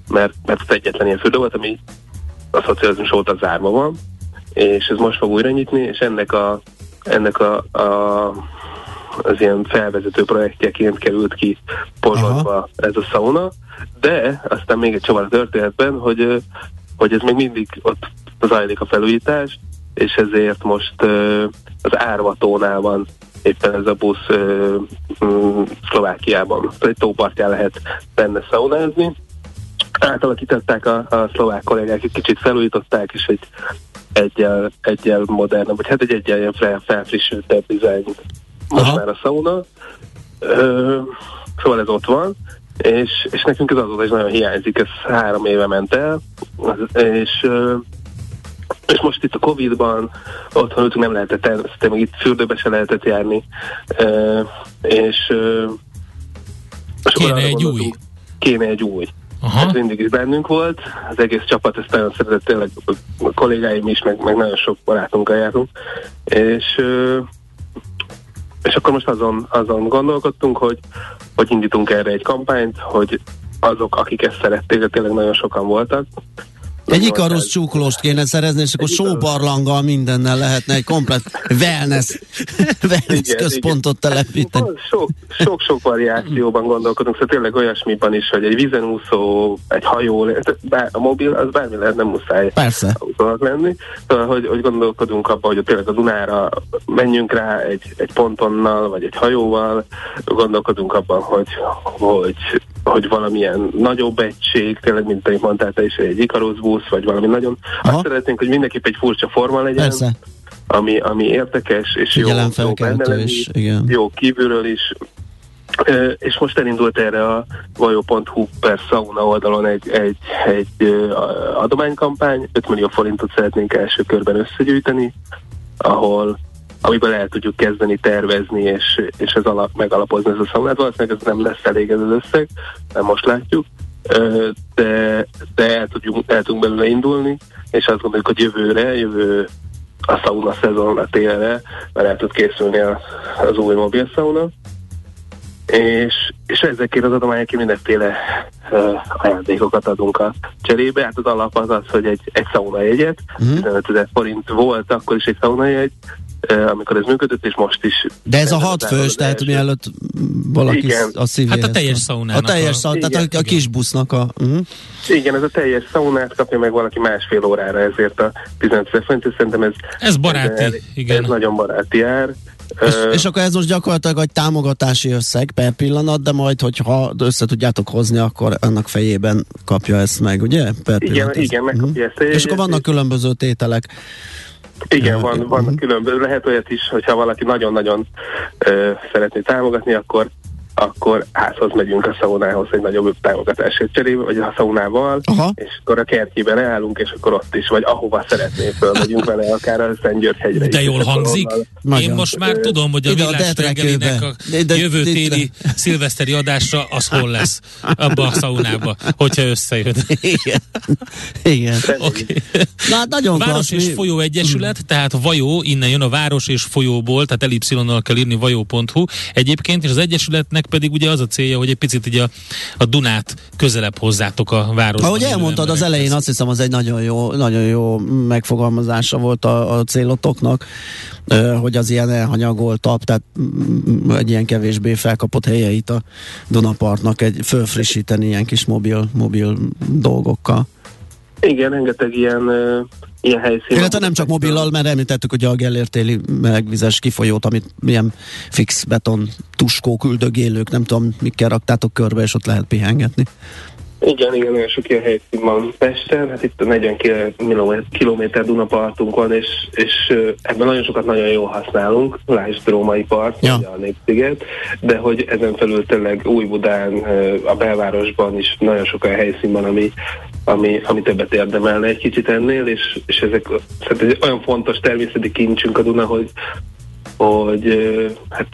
[SPEAKER 6] mert, mert egyetlen ilyen fürdő volt, ami a szocializmus óta zárva van, és ez most fog újra nyitni, és ennek a, ennek a, a az ilyen felvezető projektjeként került ki Pozsonyba ez a sauna, de aztán még egy csavar a történetben, hogy, hogy ez még mindig ott zajlik a felújítás, és ezért most az Árvatónál van éppen ez a busz Szlovákiában. Egy tópartján lehet benne szaunázni, átalakították a, a szlovák kollégák, egy kicsit felújították, és egy egyel, egyel modern, vagy hát egy egyel ilyen fel, felfrissültebb dizájn most Aha. már a sauna. Ö, szóval ez ott van, és, és nekünk ez azóta is nagyon hiányzik, ez három éve ment el, és és most itt a Covid-ban otthon ültünk, nem lehetett természetesen, még itt fürdőbe se lehetett járni, és, és
[SPEAKER 3] kéne egy új.
[SPEAKER 6] Kéne egy új. Aha. Ez mindig is bennünk volt, az egész csapat ezt nagyon szeretett, tényleg a kollégáim is, meg, meg nagyon sok barátunkkal járunk, és és akkor most azon, azon gondolkodtunk, hogy, hogy indítunk erre egy kampányt, hogy azok, akik ezt szerették, tényleg nagyon sokan voltak,
[SPEAKER 4] egy ikarusz csúkolóst kéne szerezni, és akkor sóbarlanggal mindennel lehetne egy komplet wellness, wellness igen, központot igen. telepíteni.
[SPEAKER 6] Sok-sok variációban gondolkodunk, szóval tényleg olyasmiban is, hogy egy vízenúszó, egy hajó, bár, a mobil, az bármi lehet, nem muszáj
[SPEAKER 4] Persze.
[SPEAKER 6] lenni. Szóval, hogy, hogy gondolkodunk abban, hogy tényleg a Dunára menjünk rá egy, egy pontonnal, vagy egy hajóval, gondolkodunk abban, hogy, hogy hogy valamilyen nagyobb egység, tényleg, mint te mondtál, te is egy Icarus busz, vagy valami nagyon. Aha. Azt szeretnénk, hogy mindenképp egy furcsa forma legyen.
[SPEAKER 4] Persze.
[SPEAKER 6] Ami, ami érdekes, és jó, jó benne lenni, is, igen. jó kívülről is, Uh, és most elindult erre a vajó.hu per sauna oldalon egy, egy, egy adománykampány, 5 millió forintot szeretnénk első körben összegyűjteni, ahol amiből el tudjuk kezdeni tervezni, és, és ez alap, megalapozni ez a szaunát. Valószínűleg ez nem lesz elég ez az összeg, nem most látjuk, de, de el, tudjunk, el tudunk belőle indulni, és azt gondoljuk, hogy jövőre, jövő a sauna szezon a télre, mert el tud készülni az, az új mobil sauna. És, és ezekért az adományokért mindenféle uh, ajándékokat adunk a cserébe. Hát az alap az az, hogy egy, egy sauna jegyet, mm. 15 ezer forint volt akkor is egy sauna jegy, amikor ez működött, és most is.
[SPEAKER 4] De ez a hat fős, tehát mielőtt valaki igen. a szívét.
[SPEAKER 3] Hát a teljes szaunának.
[SPEAKER 4] A teljes szaunát, tehát a, a kis busznak a... Uh-huh.
[SPEAKER 6] Igen, ez a teljes szaunát kapja meg valaki másfél órára, ezért a 15 ezer forint, szerintem ez...
[SPEAKER 3] Ez baráti, ez, igen.
[SPEAKER 6] Ez nagyon baráti ár.
[SPEAKER 4] És, uh, és akkor ez most gyakorlatilag egy támogatási összeg per pillanat, de majd, hogyha össze tudjátok hozni, akkor annak fejében kapja ezt meg, ugye?
[SPEAKER 6] Per igen, igen, megkapja uh-huh. ezt.
[SPEAKER 4] És akkor vannak különböző tételek.
[SPEAKER 6] Igen, van, van uh-huh. különböző. Lehet olyat is, hogyha valaki nagyon-nagyon uh, szeretné támogatni, akkor akkor házhoz megyünk a szaunához egy nagyobb támogatásért cserébe, vagy a szaunával, Aha. és akkor a kertjében állunk, és akkor ott is, vagy ahova szeretné fölmegyünk vele, akár a hegyre
[SPEAKER 3] De jól hangzik. Én most már tudom, hogy a Villás reggelinek a jövő téli szilveszteri adásra az hol lesz abba a szaunába, hogyha összejön.
[SPEAKER 4] Igen. Igen.
[SPEAKER 3] Okay. Na, hát nagyon Város és Folyó Egyesület, tehát Vajó, innen jön a Város és Folyóból, tehát elipszilonnal kell írni vajó.hu. Egyébként, és az Egyesületnek ennek pedig ugye az a célja, hogy egy picit ugye a, a Dunát közelebb hozzátok a városba.
[SPEAKER 4] Ahogy elmondtad az elején, azt hiszem az egy nagyon jó, nagyon jó megfogalmazása volt a, a célotoknak, hogy az ilyen elhanyagoltabb, tehát mm, egy ilyen kevésbé felkapott helyeit a Dunapartnak egy fölfrissíteni ilyen kis mobil, mobil dolgokkal.
[SPEAKER 6] Igen, rengeteg ilyen ilyen helyszínen.
[SPEAKER 4] Illetve nem csak mobillal, mert említettük hogy a Gellértéli melegvizes kifolyót, amit milyen fix beton tuskó küldögélők, nem tudom, mikkel raktátok körbe, és ott lehet pihengetni.
[SPEAKER 6] Igen, igen, nagyon sok ilyen helyszín van Pesten, hát itt a 40 km Dunapartunk van, és, és ebben nagyon sokat nagyon jól használunk, lásd Római part, ja. a Népsziget, de hogy ezen felül tényleg Új-Budán, a belvárosban is nagyon sok olyan helyszín van, ami, ami, ami többet érdemelne egy kicsit ennél, és, és ezek szerintem egy olyan fontos természeti kincsünk a Duna, hogy, hogy hát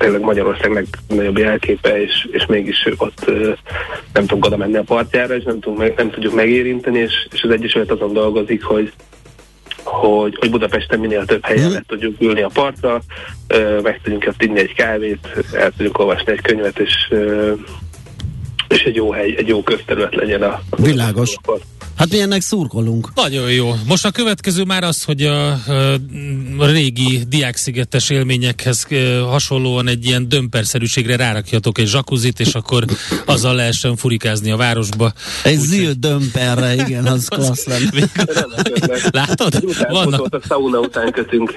[SPEAKER 6] tényleg Magyarország legnagyobb jelképe, és, és mégis ott nem tudunk oda menni a partjára, és nem, tudunk nem tudjuk megérinteni, és, és az Egyesület azon dolgozik, hogy hogy, hogy Budapesten minél több helyen mm. le tudjuk ülni a partra, meg tudjunk ott inni egy kávét, el tudjuk olvasni egy könyvet, és, és egy jó hely, egy jó közterület legyen a, a
[SPEAKER 4] Világos. A Hát mi ennek szurkolunk.
[SPEAKER 3] Nagyon jó. Most a következő már az, hogy a, a régi diákszigetes élményekhez hasonlóan egy ilyen dömperszerűségre rárakjatok egy zsakuzit, és akkor azzal lehessen furikázni a városba.
[SPEAKER 4] Egy Úgy, zil dömperre, igen, az klassz lenne.
[SPEAKER 3] Látod?
[SPEAKER 6] Vannak, a sauna után kötünk.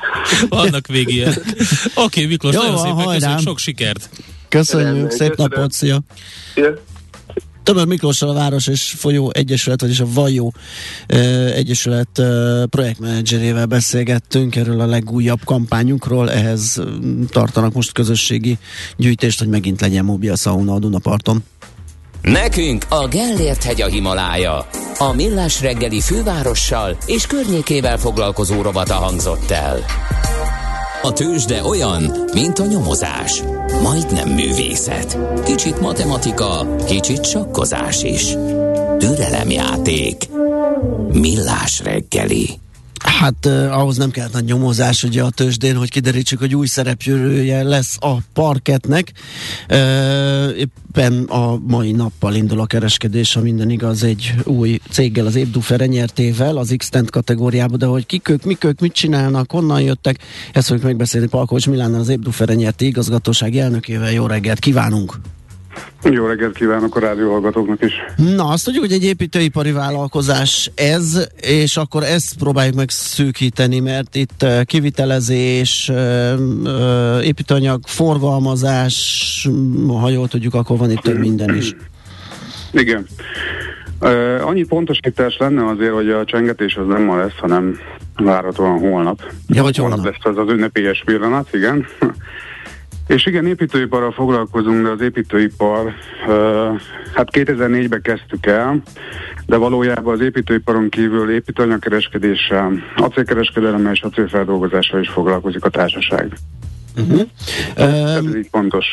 [SPEAKER 3] Vannak még ilyen. Oké, okay, Miklós, nagyon szépen köszönjük, sok sikert!
[SPEAKER 4] Köszönjük, szép napot, szia! szia. Tömör Miklóssal a Város és Folyó Egyesület, vagyis a Vajó Egyesület projektmenedzserével beszélgettünk erről a legújabb kampányunkról. Ehhez tartanak most közösségi gyűjtést, hogy megint legyen mobil sauna a Dunaparton.
[SPEAKER 1] Nekünk a Gellért hegy a Himalája. A Millás reggeli fővárossal és környékével foglalkozó rovata hangzott el. A tőzsde olyan, mint a nyomozás. Majdnem művészet. Kicsit matematika, kicsit sakkozás is. Türelemjáték. Millás reggeli.
[SPEAKER 4] Hát eh, ahhoz nem kellett nagy nyomozás ugye a tőzsdén, hogy kiderítsük, hogy új szereplője lesz a parketnek. Eh, éppen a mai nappal indul a kereskedés, ha minden igaz, egy új céggel, az Ébdufer nyertével, az x kategóriába, de hogy kik ők, mik ők, mit csinálnak, honnan jöttek, ezt fogjuk megbeszélni Palkovics Milánnal, az Ébdufer nyerti igazgatóság elnökével. Jó reggelt kívánunk!
[SPEAKER 7] Jó reggelt kívánok a rádió hallgatóknak is.
[SPEAKER 4] Na, azt tudjuk, hogy egy építőipari vállalkozás ez, és akkor ezt próbáljuk meg szűkíteni, mert itt kivitelezés, építőanyag, forgalmazás, ha jól tudjuk, akkor van itt több minden is.
[SPEAKER 7] Igen. Annyi pontosítás lenne azért, hogy a csengetés az nem ma lesz, hanem várhatóan holnap.
[SPEAKER 4] Ja, vagy holnap.
[SPEAKER 7] holnap lesz az az ünnepélyes pillanat, igen. És igen, építőiparral foglalkozunk, de az építőipar, hát 2004-ben kezdtük el, de valójában az építőiparon kívül építőanyagkereskedéssel, acélkereskedelemmel és acélfeldolgozással is foglalkozik a társaság. Uh-huh. Ez így pontos.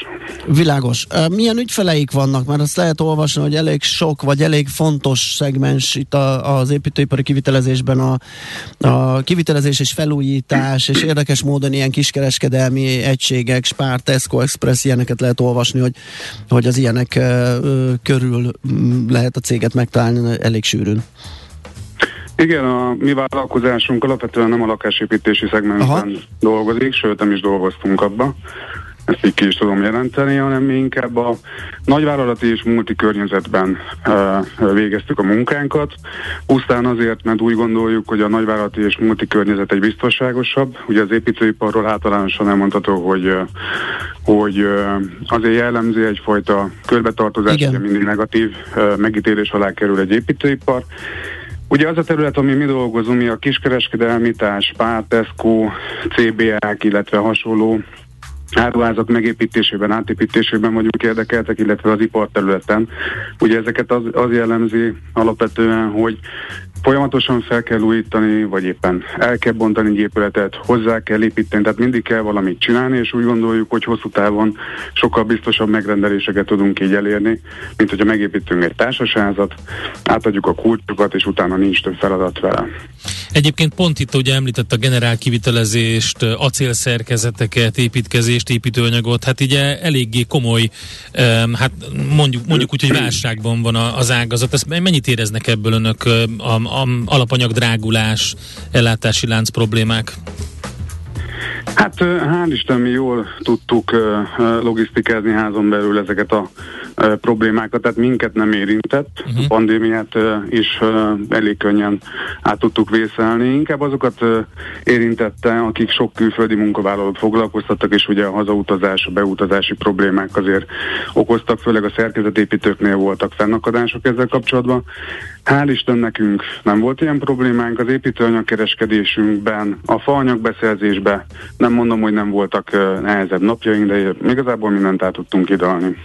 [SPEAKER 4] Világos. Milyen ügyfeleik vannak? Mert azt lehet olvasni, hogy elég sok, vagy elég fontos szegmens itt a, az építőipari kivitelezésben a, a kivitelezés és felújítás, és érdekes módon ilyen kiskereskedelmi egységek, Spár, Tesco, Express, ilyeneket lehet olvasni, hogy, hogy az ilyenek körül lehet a céget megtalálni elég sűrűn.
[SPEAKER 7] Igen, a mi vállalkozásunk alapvetően nem a lakásépítési szegmensben Aha. dolgozik, sőt nem is dolgoztunk abba, ezt így ki is tudom jelenteni, hanem mi inkább a nagyvállalati és multi környezetben uh, végeztük a munkánkat, pusztán azért, mert úgy gondoljuk, hogy a nagyvállalati és multi környezet egy biztonságosabb. Ugye az építőiparról általánosan elmondható, hogy, uh, hogy uh, azért jellemzi egyfajta körbetartozás, ugye mindig negatív megítélés alá kerül egy építőipar, Ugye az a terület, ami mi dolgozunk, mi a kiskereskedelmi társ, Tesco, CBA-k, illetve hasonló áruházak megépítésében, átépítésében vagyunk érdekeltek, illetve az iparterületen. Ugye ezeket az, az jellemzi alapvetően, hogy folyamatosan fel kell újítani, vagy éppen el kell bontani egy épületet, hozzá kell építeni, tehát mindig kell valamit csinálni, és úgy gondoljuk, hogy hosszú távon sokkal biztosabb megrendeléseket tudunk így elérni, mint hogyha megépítünk egy társasházat, átadjuk a kulcsokat, és utána nincs több feladat vele.
[SPEAKER 3] Egyébként pont itt ugye említett a generál kivitelezést, acélszerkezeteket, építkezést, építőanyagot, hát ugye eléggé komoly, hát mondjuk, mondjuk úgy, hogy válságban van az ágazat. Ezt mennyit éreznek ebből önök a, a alapanyag drágulás, ellátási lánc problémák?
[SPEAKER 7] Hát hál' Isten mi jól tudtuk logisztikázni házon belül ezeket a problémákat, tehát minket nem érintett. Uh-huh. A pandémiát is elég könnyen át tudtuk vészelni. Inkább azokat érintette, akik sok külföldi munkavállalót foglalkoztattak, és ugye a hazautazás, a beutazási problémák azért okoztak, főleg a szerkezetépítőknél voltak fennakadások ezzel kapcsolatban. Hál' Isten nekünk nem volt ilyen problémánk, az építőanyagkereskedésünkben, a faanyagbeszerzésben nem mondom, hogy nem voltak nehezebb napjaink, de igazából mindent át tudtunk idalni.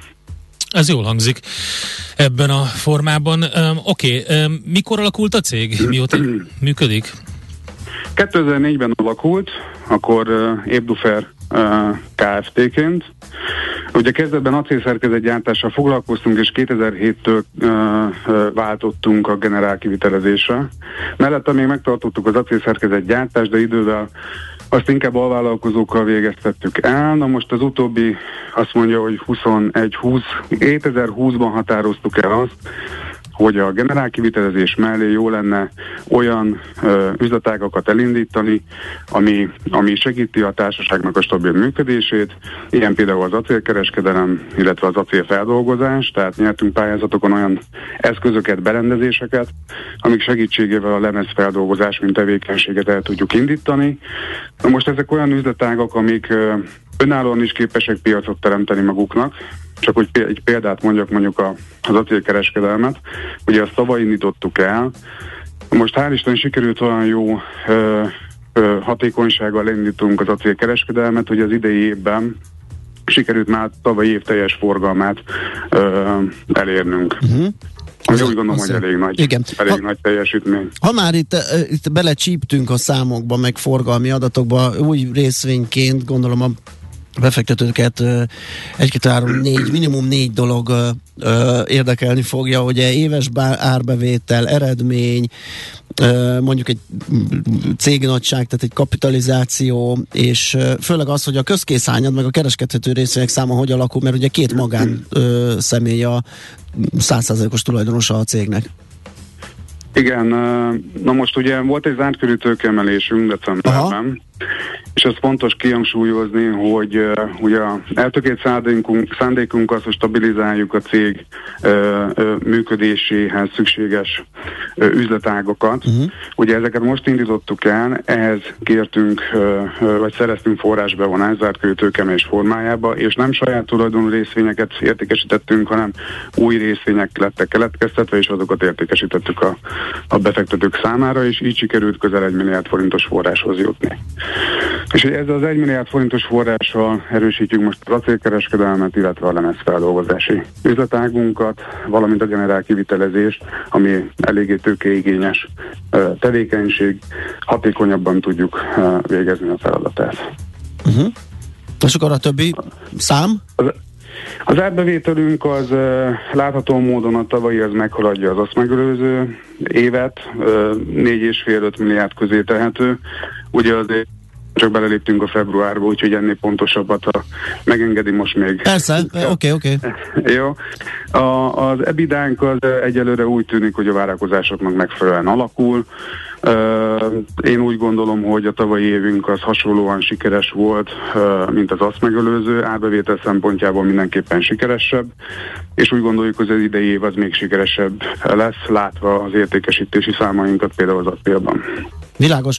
[SPEAKER 3] Ez jól hangzik ebben a formában. Um, Oké, okay, um, mikor alakult a cég? Mióta működik?
[SPEAKER 7] 2004-ben alakult, akkor uh, Ébdufer uh, Kft-ként. Ugye kezdetben acélszerkezet gyártással foglalkoztunk, és 2007-től uh, váltottunk a generál kivitelezésre. Mellette még megtartottuk az acélszerkezet gyártást, de idővel azt inkább alvállalkozókkal végeztettük el. Na most az utóbbi azt mondja, hogy 21-20, 2020-ban határoztuk el azt, hogy a generálkivitelezés mellé jó lenne olyan ö, üzletágakat elindítani, ami, ami segíti a társaságnak a stabil működését, ilyen például az acélkereskedelem, illetve az acélfeldolgozás, tehát nyertünk pályázatokon olyan eszközöket, berendezéseket, amik segítségével a lemezfeldolgozás, mint tevékenységet el tudjuk indítani. Na most ezek olyan üzletágak, amik ö, önállóan is képesek piacot teremteni maguknak, csak hogy egy példát mondjak mondjuk a, az acélkereskedelmet. Ugye azt tavaly indítottuk el, most hál' Isten sikerült olyan jó ö, ö, hatékonysággal indítunk az acélkereskedelmet, hogy az idei évben sikerült már tavaly év teljes forgalmát ö, elérnünk. Uh-huh. Ami úgy gondolom, hogy elég nagy, Igen. elég ha, nagy teljesítmény.
[SPEAKER 4] Ha már itt, itt belecsíptünk a számokba, meg forgalmi adatokba, új részvényként gondolom a befektetőket egy, két, három, négy, minimum négy dolog érdekelni fogja, ugye éves árbevétel, eredmény, mondjuk egy cégnagyság, tehát egy kapitalizáció, és főleg az, hogy a közkészányad, meg a kereskedhető részvények száma hogy alakul, mert ugye két magán személy a százszázalékos tulajdonosa a cégnek.
[SPEAKER 7] Igen, na most ugye volt egy zárt körű tőkemelésünk decemberben, és az fontos kihangsúlyozni, hogy uh, ugye eltökélt szándékunk, szándékunk az, hogy stabilizáljuk a cég uh, uh, működéséhez szükséges uh, üzletágokat. Uh-huh. Ugye ezeket most indítottuk el, ehhez kértünk, uh, vagy szereztünk forrásbevonást zárt tőkemelés formájába, és nem saját tulajdonú részvényeket értékesítettünk, hanem új részvények lettek keletkeztetve, és azokat értékesítettük a, a befektetők számára, és így sikerült közel egy milliárd forintos forráshoz jutni. És hogy ezzel az 1 milliárd forintos forrással erősítjük most az acélkereskedelmet, illetve a lemezfeldolgozási üzletágunkat, valamint a generál kivitelezést, ami eléggé tőkeigényes tevékenység, hatékonyabban tudjuk végezni a feladatát.
[SPEAKER 4] Uh-huh. És akkor a többi szám?
[SPEAKER 7] Az, az árbevételünk az látható módon a tavalyi az meghaladja az azt megelőző évet, uh, 4,5-5 milliárd közé tehető. Ugye azért csak beleléptünk a februárba, úgyhogy ennél pontosabbat, ha megengedi most még.
[SPEAKER 4] Persze, oké, oké.
[SPEAKER 7] Okay. Jó. A, az ebidánk az egyelőre úgy tűnik, hogy a várakozásoknak megfelelően alakul. Én úgy gondolom, hogy a tavalyi évünk az hasonlóan sikeres volt, mint az azt megelőző, árbevétel szempontjából mindenképpen sikeresebb, és úgy gondoljuk, hogy az idei év az még sikeresebb lesz, látva az értékesítési számainkat például az acélban.
[SPEAKER 4] Világos.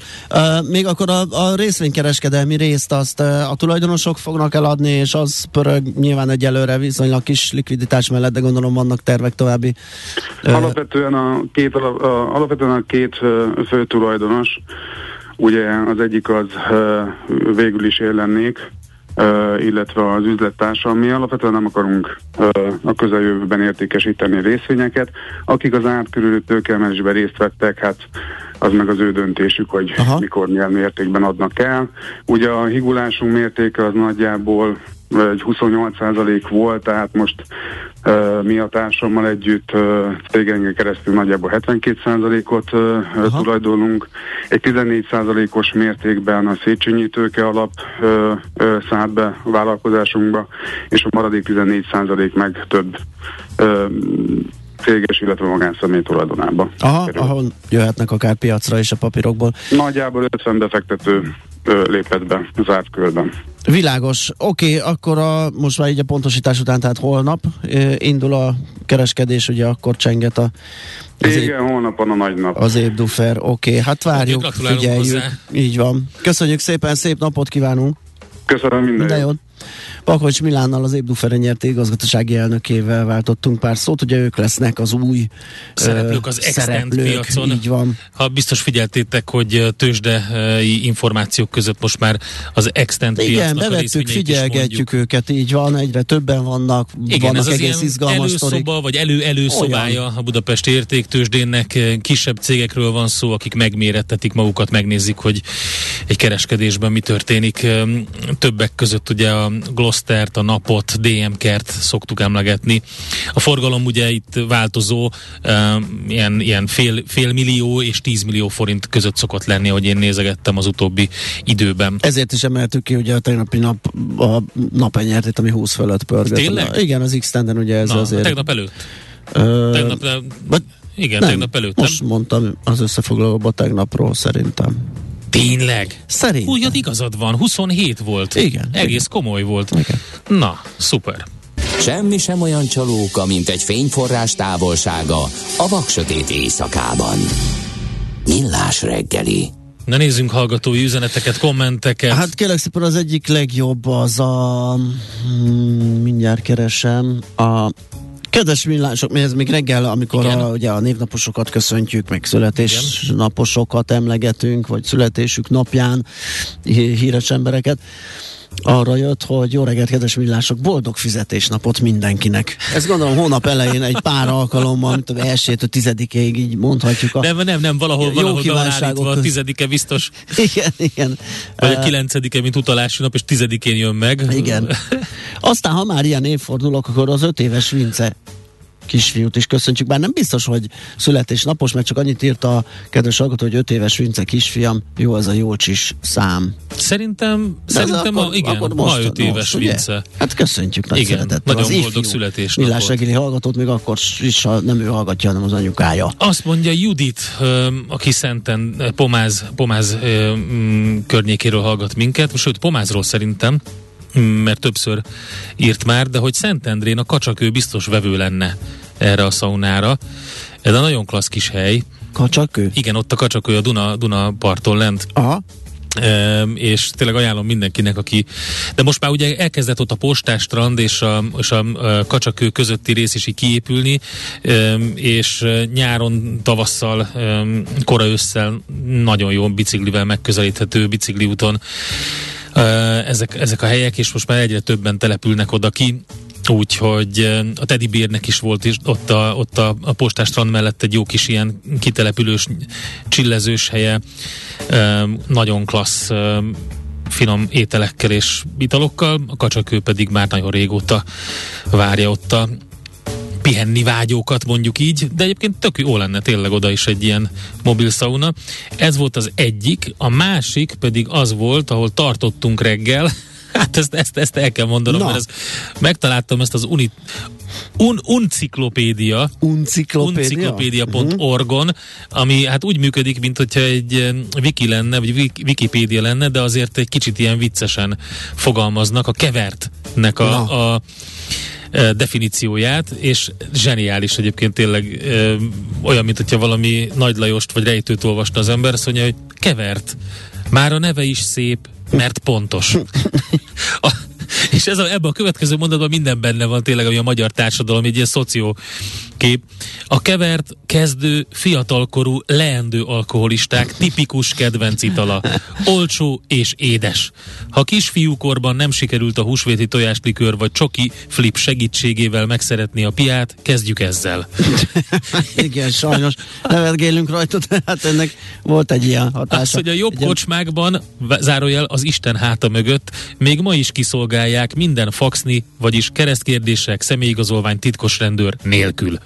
[SPEAKER 4] Még akkor a, a részvénykereskedelmi részt azt a tulajdonosok fognak eladni, és az pörög nyilván egyelőre viszonylag kis likviditás mellett, de gondolom vannak tervek további.
[SPEAKER 7] Alapvetően a két, alap, alapvetően a két uh, fő tulajdonos, ugye az egyik az végül is élennék, Uh, illetve az üzlettársal. Mi alapvetően nem akarunk a közeljövőben értékesíteni részvényeket. Akik az átkörülő tőkeemelésben részt vettek, hát az meg az ő döntésük, hogy Aha. mikor, milyen mértékben adnak el. Ugye a higulásunk mértéke az nagyjából egy 28% volt, tehát most mi a társammal együtt cégengen keresztül nagyjából 72%-ot tulajdonunk. Egy 14%-os mértékben a Széchenyi tőke alap szállt be a vállalkozásunkba, és a maradék 14% meg több céges, illetve magánszemély tulajdonába.
[SPEAKER 4] Aha, ahol jöhetnek akár piacra is a papírokból.
[SPEAKER 7] Nagyjából 50 befektető lépett be zárt körben.
[SPEAKER 4] Világos. Oké, okay, akkor a, most már így a pontosítás után, tehát holnap indul a kereskedés, ugye akkor csenget a
[SPEAKER 7] az Igen, év, holnapon a nagy nap.
[SPEAKER 4] Az évdufer, oké, okay, hát várjuk, figyeljük. Hozzá. Így van. Köszönjük szépen, szép napot kívánunk!
[SPEAKER 7] Köszönöm minden,
[SPEAKER 4] minden jót! Pakocs Milánnal, az Ébdufere nyerté igazgatósági elnökével váltottunk pár szót, ugye ők lesznek az új
[SPEAKER 3] szereplők az extent piacon.
[SPEAKER 4] Így van.
[SPEAKER 3] Ha biztos figyeltétek, hogy tőzsdei információk között most már az extent
[SPEAKER 4] Igen, bevettük, figyelgetjük őket, így van, egyre többen vannak,
[SPEAKER 3] Igen,
[SPEAKER 4] vannak
[SPEAKER 3] ez az
[SPEAKER 4] egész izgalmas
[SPEAKER 3] előszoba, sztorik. vagy elő-előszobája Olyan. a Budapesti értéktőzsdénnek kisebb cégekről van szó, akik megmérettetik magukat, megnézik, hogy egy kereskedésben mi történik. Többek között ugye a Gloster-t, a Napot, DM-kert szoktuk emlegetni. A forgalom ugye itt változó, ilyen, ilyen fél, fél millió és 10 millió forint között szokott lenni, hogy én nézegettem az utóbbi időben.
[SPEAKER 4] Ezért is emeltük ki ugye a tegnapi nap a napenyertét, ami 20 fölött pörgött.
[SPEAKER 3] Tényleg?
[SPEAKER 4] Na, igen, az x ugye ez
[SPEAKER 3] Na,
[SPEAKER 4] azért.
[SPEAKER 3] Tegnap előtt? Tegnap, but, igen, nem, tegnap előtt.
[SPEAKER 4] Most nem? mondtam az összefoglalóban tegnapról szerintem.
[SPEAKER 3] Tényleg?
[SPEAKER 4] Szerintem.
[SPEAKER 3] Úgy, igazad van, 27 volt.
[SPEAKER 4] Igen.
[SPEAKER 3] Egész
[SPEAKER 4] igen.
[SPEAKER 3] komoly volt.
[SPEAKER 4] Igen.
[SPEAKER 3] Na, szuper.
[SPEAKER 1] Semmi sem olyan csalóka, mint egy fényforrás távolsága a vaksötét éjszakában. Millás reggeli.
[SPEAKER 3] Na nézzünk hallgatói üzeneteket, kommenteket.
[SPEAKER 4] Hát kérlek szépen az egyik legjobb az a... Hmm, mindjárt keresem. A Kedves millások, mi ez? Még reggel, amikor a, ugye a névnaposokat köszöntjük, meg születésnaposokat emlegetünk, vagy születésük napján híres embereket, arra jött, hogy jó reggelt, kedves millások, boldog fizetésnapot mindenkinek. Ezt gondolom hónap elején egy pár alkalommal, mint az elsőtől tizedikéig így mondhatjuk. A
[SPEAKER 3] nem, nem, nem, valahol, valahol kívánságok a tizedike biztos.
[SPEAKER 4] Igen, igen.
[SPEAKER 3] Vagy a kilencedike, mint utalási nap, és tizedikén jön meg.
[SPEAKER 4] Igen. Aztán, ha már ilyen évfordulok, akkor az öt éves Vince kisfiút is köszöntjük, bár nem biztos, hogy születésnapos, mert csak annyit írt a kedves hallgató, hogy öt éves Vince kisfiam, jó az a Jócsis szám.
[SPEAKER 3] Szerintem, De szerintem akkor, a, igen, akkor most, ma öt éves most, Vince.
[SPEAKER 4] Hát köszöntjük nagy
[SPEAKER 3] igen,
[SPEAKER 4] szeretettel.
[SPEAKER 3] Nagyon az boldog születésnapot.
[SPEAKER 4] Millás reggeli hallgatót még akkor is, ha nem ő hallgatja, hanem az anyukája.
[SPEAKER 3] Azt mondja Judit, aki szenten Pomáz, Pomáz környékéről hallgat minket, sőt Pomázról szerintem, mert többször írt már, de hogy Szentendrén a kacsakő biztos vevő lenne erre a szaunára. Ez a nagyon klassz kis hely.
[SPEAKER 4] Kacsakő?
[SPEAKER 3] Igen, ott a kacsakő a Duna, Duna parton lent.
[SPEAKER 4] Aha.
[SPEAKER 3] E, és tényleg ajánlom mindenkinek, aki... De most már ugye elkezdett ott a postás strand és a, és a, kacsakő közötti rész is így kiépülni, e, és nyáron, tavasszal, e, kora ősszel nagyon jó biciklivel megközelíthető bicikliúton ezek, ezek a helyek, és most már egyre többen települnek oda ki. Úgyhogy a Teddy Bérnek is volt is ott a, ott a, a postás strand mellett egy jó kis ilyen kitelepülős, csillezős helye. Nagyon klassz finom ételekkel és italokkal, a kacsakő pedig már nagyon régóta várja ott a pihenni vágyókat, mondjuk így, de egyébként tök jó lenne tényleg oda is egy ilyen mobil sauna. Ez volt az egyik, a másik pedig az volt, ahol tartottunk reggel, Hát ezt, ezt, ezt el kell mondanom, Na. mert ez, megtaláltam ezt az uni, un, unciklopédia, unciklopédia.org-on, ami hát úgy működik, mint hogyha egy wiki lenne, vagy Wikipédia lenne, de azért egy kicsit ilyen viccesen fogalmaznak a kevertnek a, a definícióját, és zseniális egyébként tényleg ö, olyan, mint hogyha valami Nagy Lajost vagy Rejtőt olvasna az ember, azt mondja, hogy kevert. Már a neve is szép, mert pontos. A, és ez a, ebben a következő mondatban minden benne van tényleg, ami a magyar társadalom, egy ilyen szoció kép. A kevert, kezdő, fiatalkorú, leendő alkoholisták tipikus kedvenc itala. Olcsó és édes. Ha kisfiúkorban nem sikerült a húsvéti tojáslikőr vagy csoki flip segítségével megszeretni a piát, kezdjük ezzel.
[SPEAKER 4] Igen, sajnos nevetgélünk rajta, hát ennek volt egy ilyen hatása. Az,
[SPEAKER 3] hogy a jobb egy kocsmákban, zárójel az Isten háta mögött, még ma is kiszolgálják megoldják minden faxni, vagyis keresztkérdések, személyigazolvány, titkos rendőr nélkül.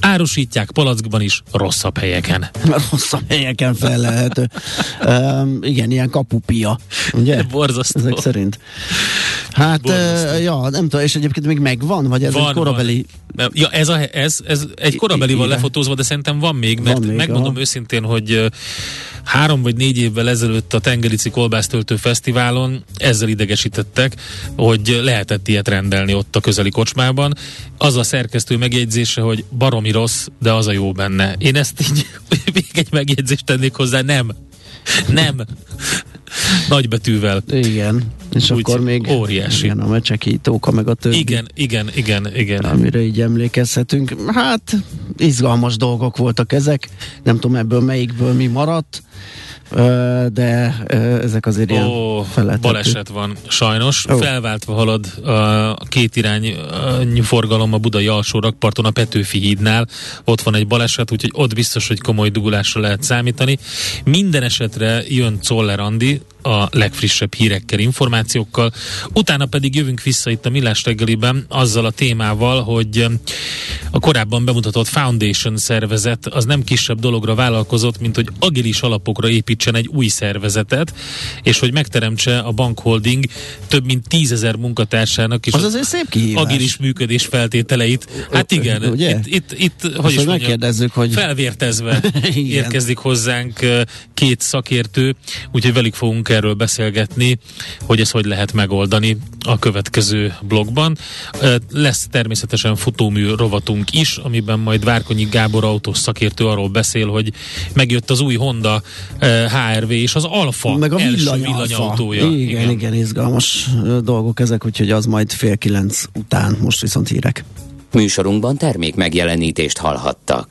[SPEAKER 3] Árusítják palackban is, rosszabb helyeken.
[SPEAKER 4] rosszabb helyeken felelhető. um, igen, ilyen kapupia. Ugye?
[SPEAKER 3] Borzasztó.
[SPEAKER 4] Ezek szerint. Hát, uh, ja, nem tudom, és egyébként még megvan, vagy ez van, egy korabeli...
[SPEAKER 3] Van. Ja, ez, a, ez, ez egy korabeli van lefotózva, de szerintem van még, mert van még, megmondom aha. őszintén, hogy három vagy négy évvel ezelőtt a Tengerici Kolbásztöltő Fesztiválon ezzel idegesítettek, hogy lehetett ilyet rendelni ott a közeli kocsmában. Az a szerkesztő megjegyzése, hogy baromi rossz, de az a jó benne. Én ezt így még egy megjegyzést tennék hozzá, nem. Nem. Nagybetűvel.
[SPEAKER 4] Igen. És Úgy akkor még
[SPEAKER 3] óriási.
[SPEAKER 4] Igen, a mecseki tóka, meg a többi.
[SPEAKER 3] Igen, igen, igen, igen.
[SPEAKER 4] Amire így emlékezhetünk. Hát, izgalmas dolgok voltak ezek. Nem tudom ebből melyikből mi maradt de ezek azért ilyen Ó,
[SPEAKER 3] baleset van, sajnos. Ó. Felváltva halad a két irány forgalom a budai alsó rakparton a Petőfi hídnál. Ott van egy baleset, úgyhogy ott biztos, hogy komoly dugulásra lehet számítani. Minden esetre jön Czoller Andi, a legfrissebb hírekkel, információkkal. Utána pedig jövünk vissza itt a Millás reggeliben azzal a témával, hogy a korábban bemutatott Foundation szervezet az nem kisebb dologra vállalkozott, mint hogy agilis alapokra építsen egy új szervezetet, és hogy megteremtse a bankholding több mint tízezer munkatársának
[SPEAKER 4] is az azért szép kihívás.
[SPEAKER 3] agilis működés feltételeit. Hát igen,
[SPEAKER 4] Ugye?
[SPEAKER 3] itt, itt, itt hogy is
[SPEAKER 4] mondjam, hogy
[SPEAKER 3] felvértezve érkezik hozzánk két szakértő, úgyhogy velük fogunk erről beszélgetni, hogy ezt hogy lehet megoldani a következő blogban. Lesz természetesen futómű rovatunk is, amiben majd Várkonyi Gábor autós szakértő arról beszél, hogy megjött az új Honda HRV és az Alfa
[SPEAKER 4] Meg a villany villanyautója. Igen, igen, igen, izgalmas dolgok ezek, úgyhogy az majd fél kilenc után, most viszont hírek.
[SPEAKER 1] Műsorunkban termék megjelenítést hallhattak.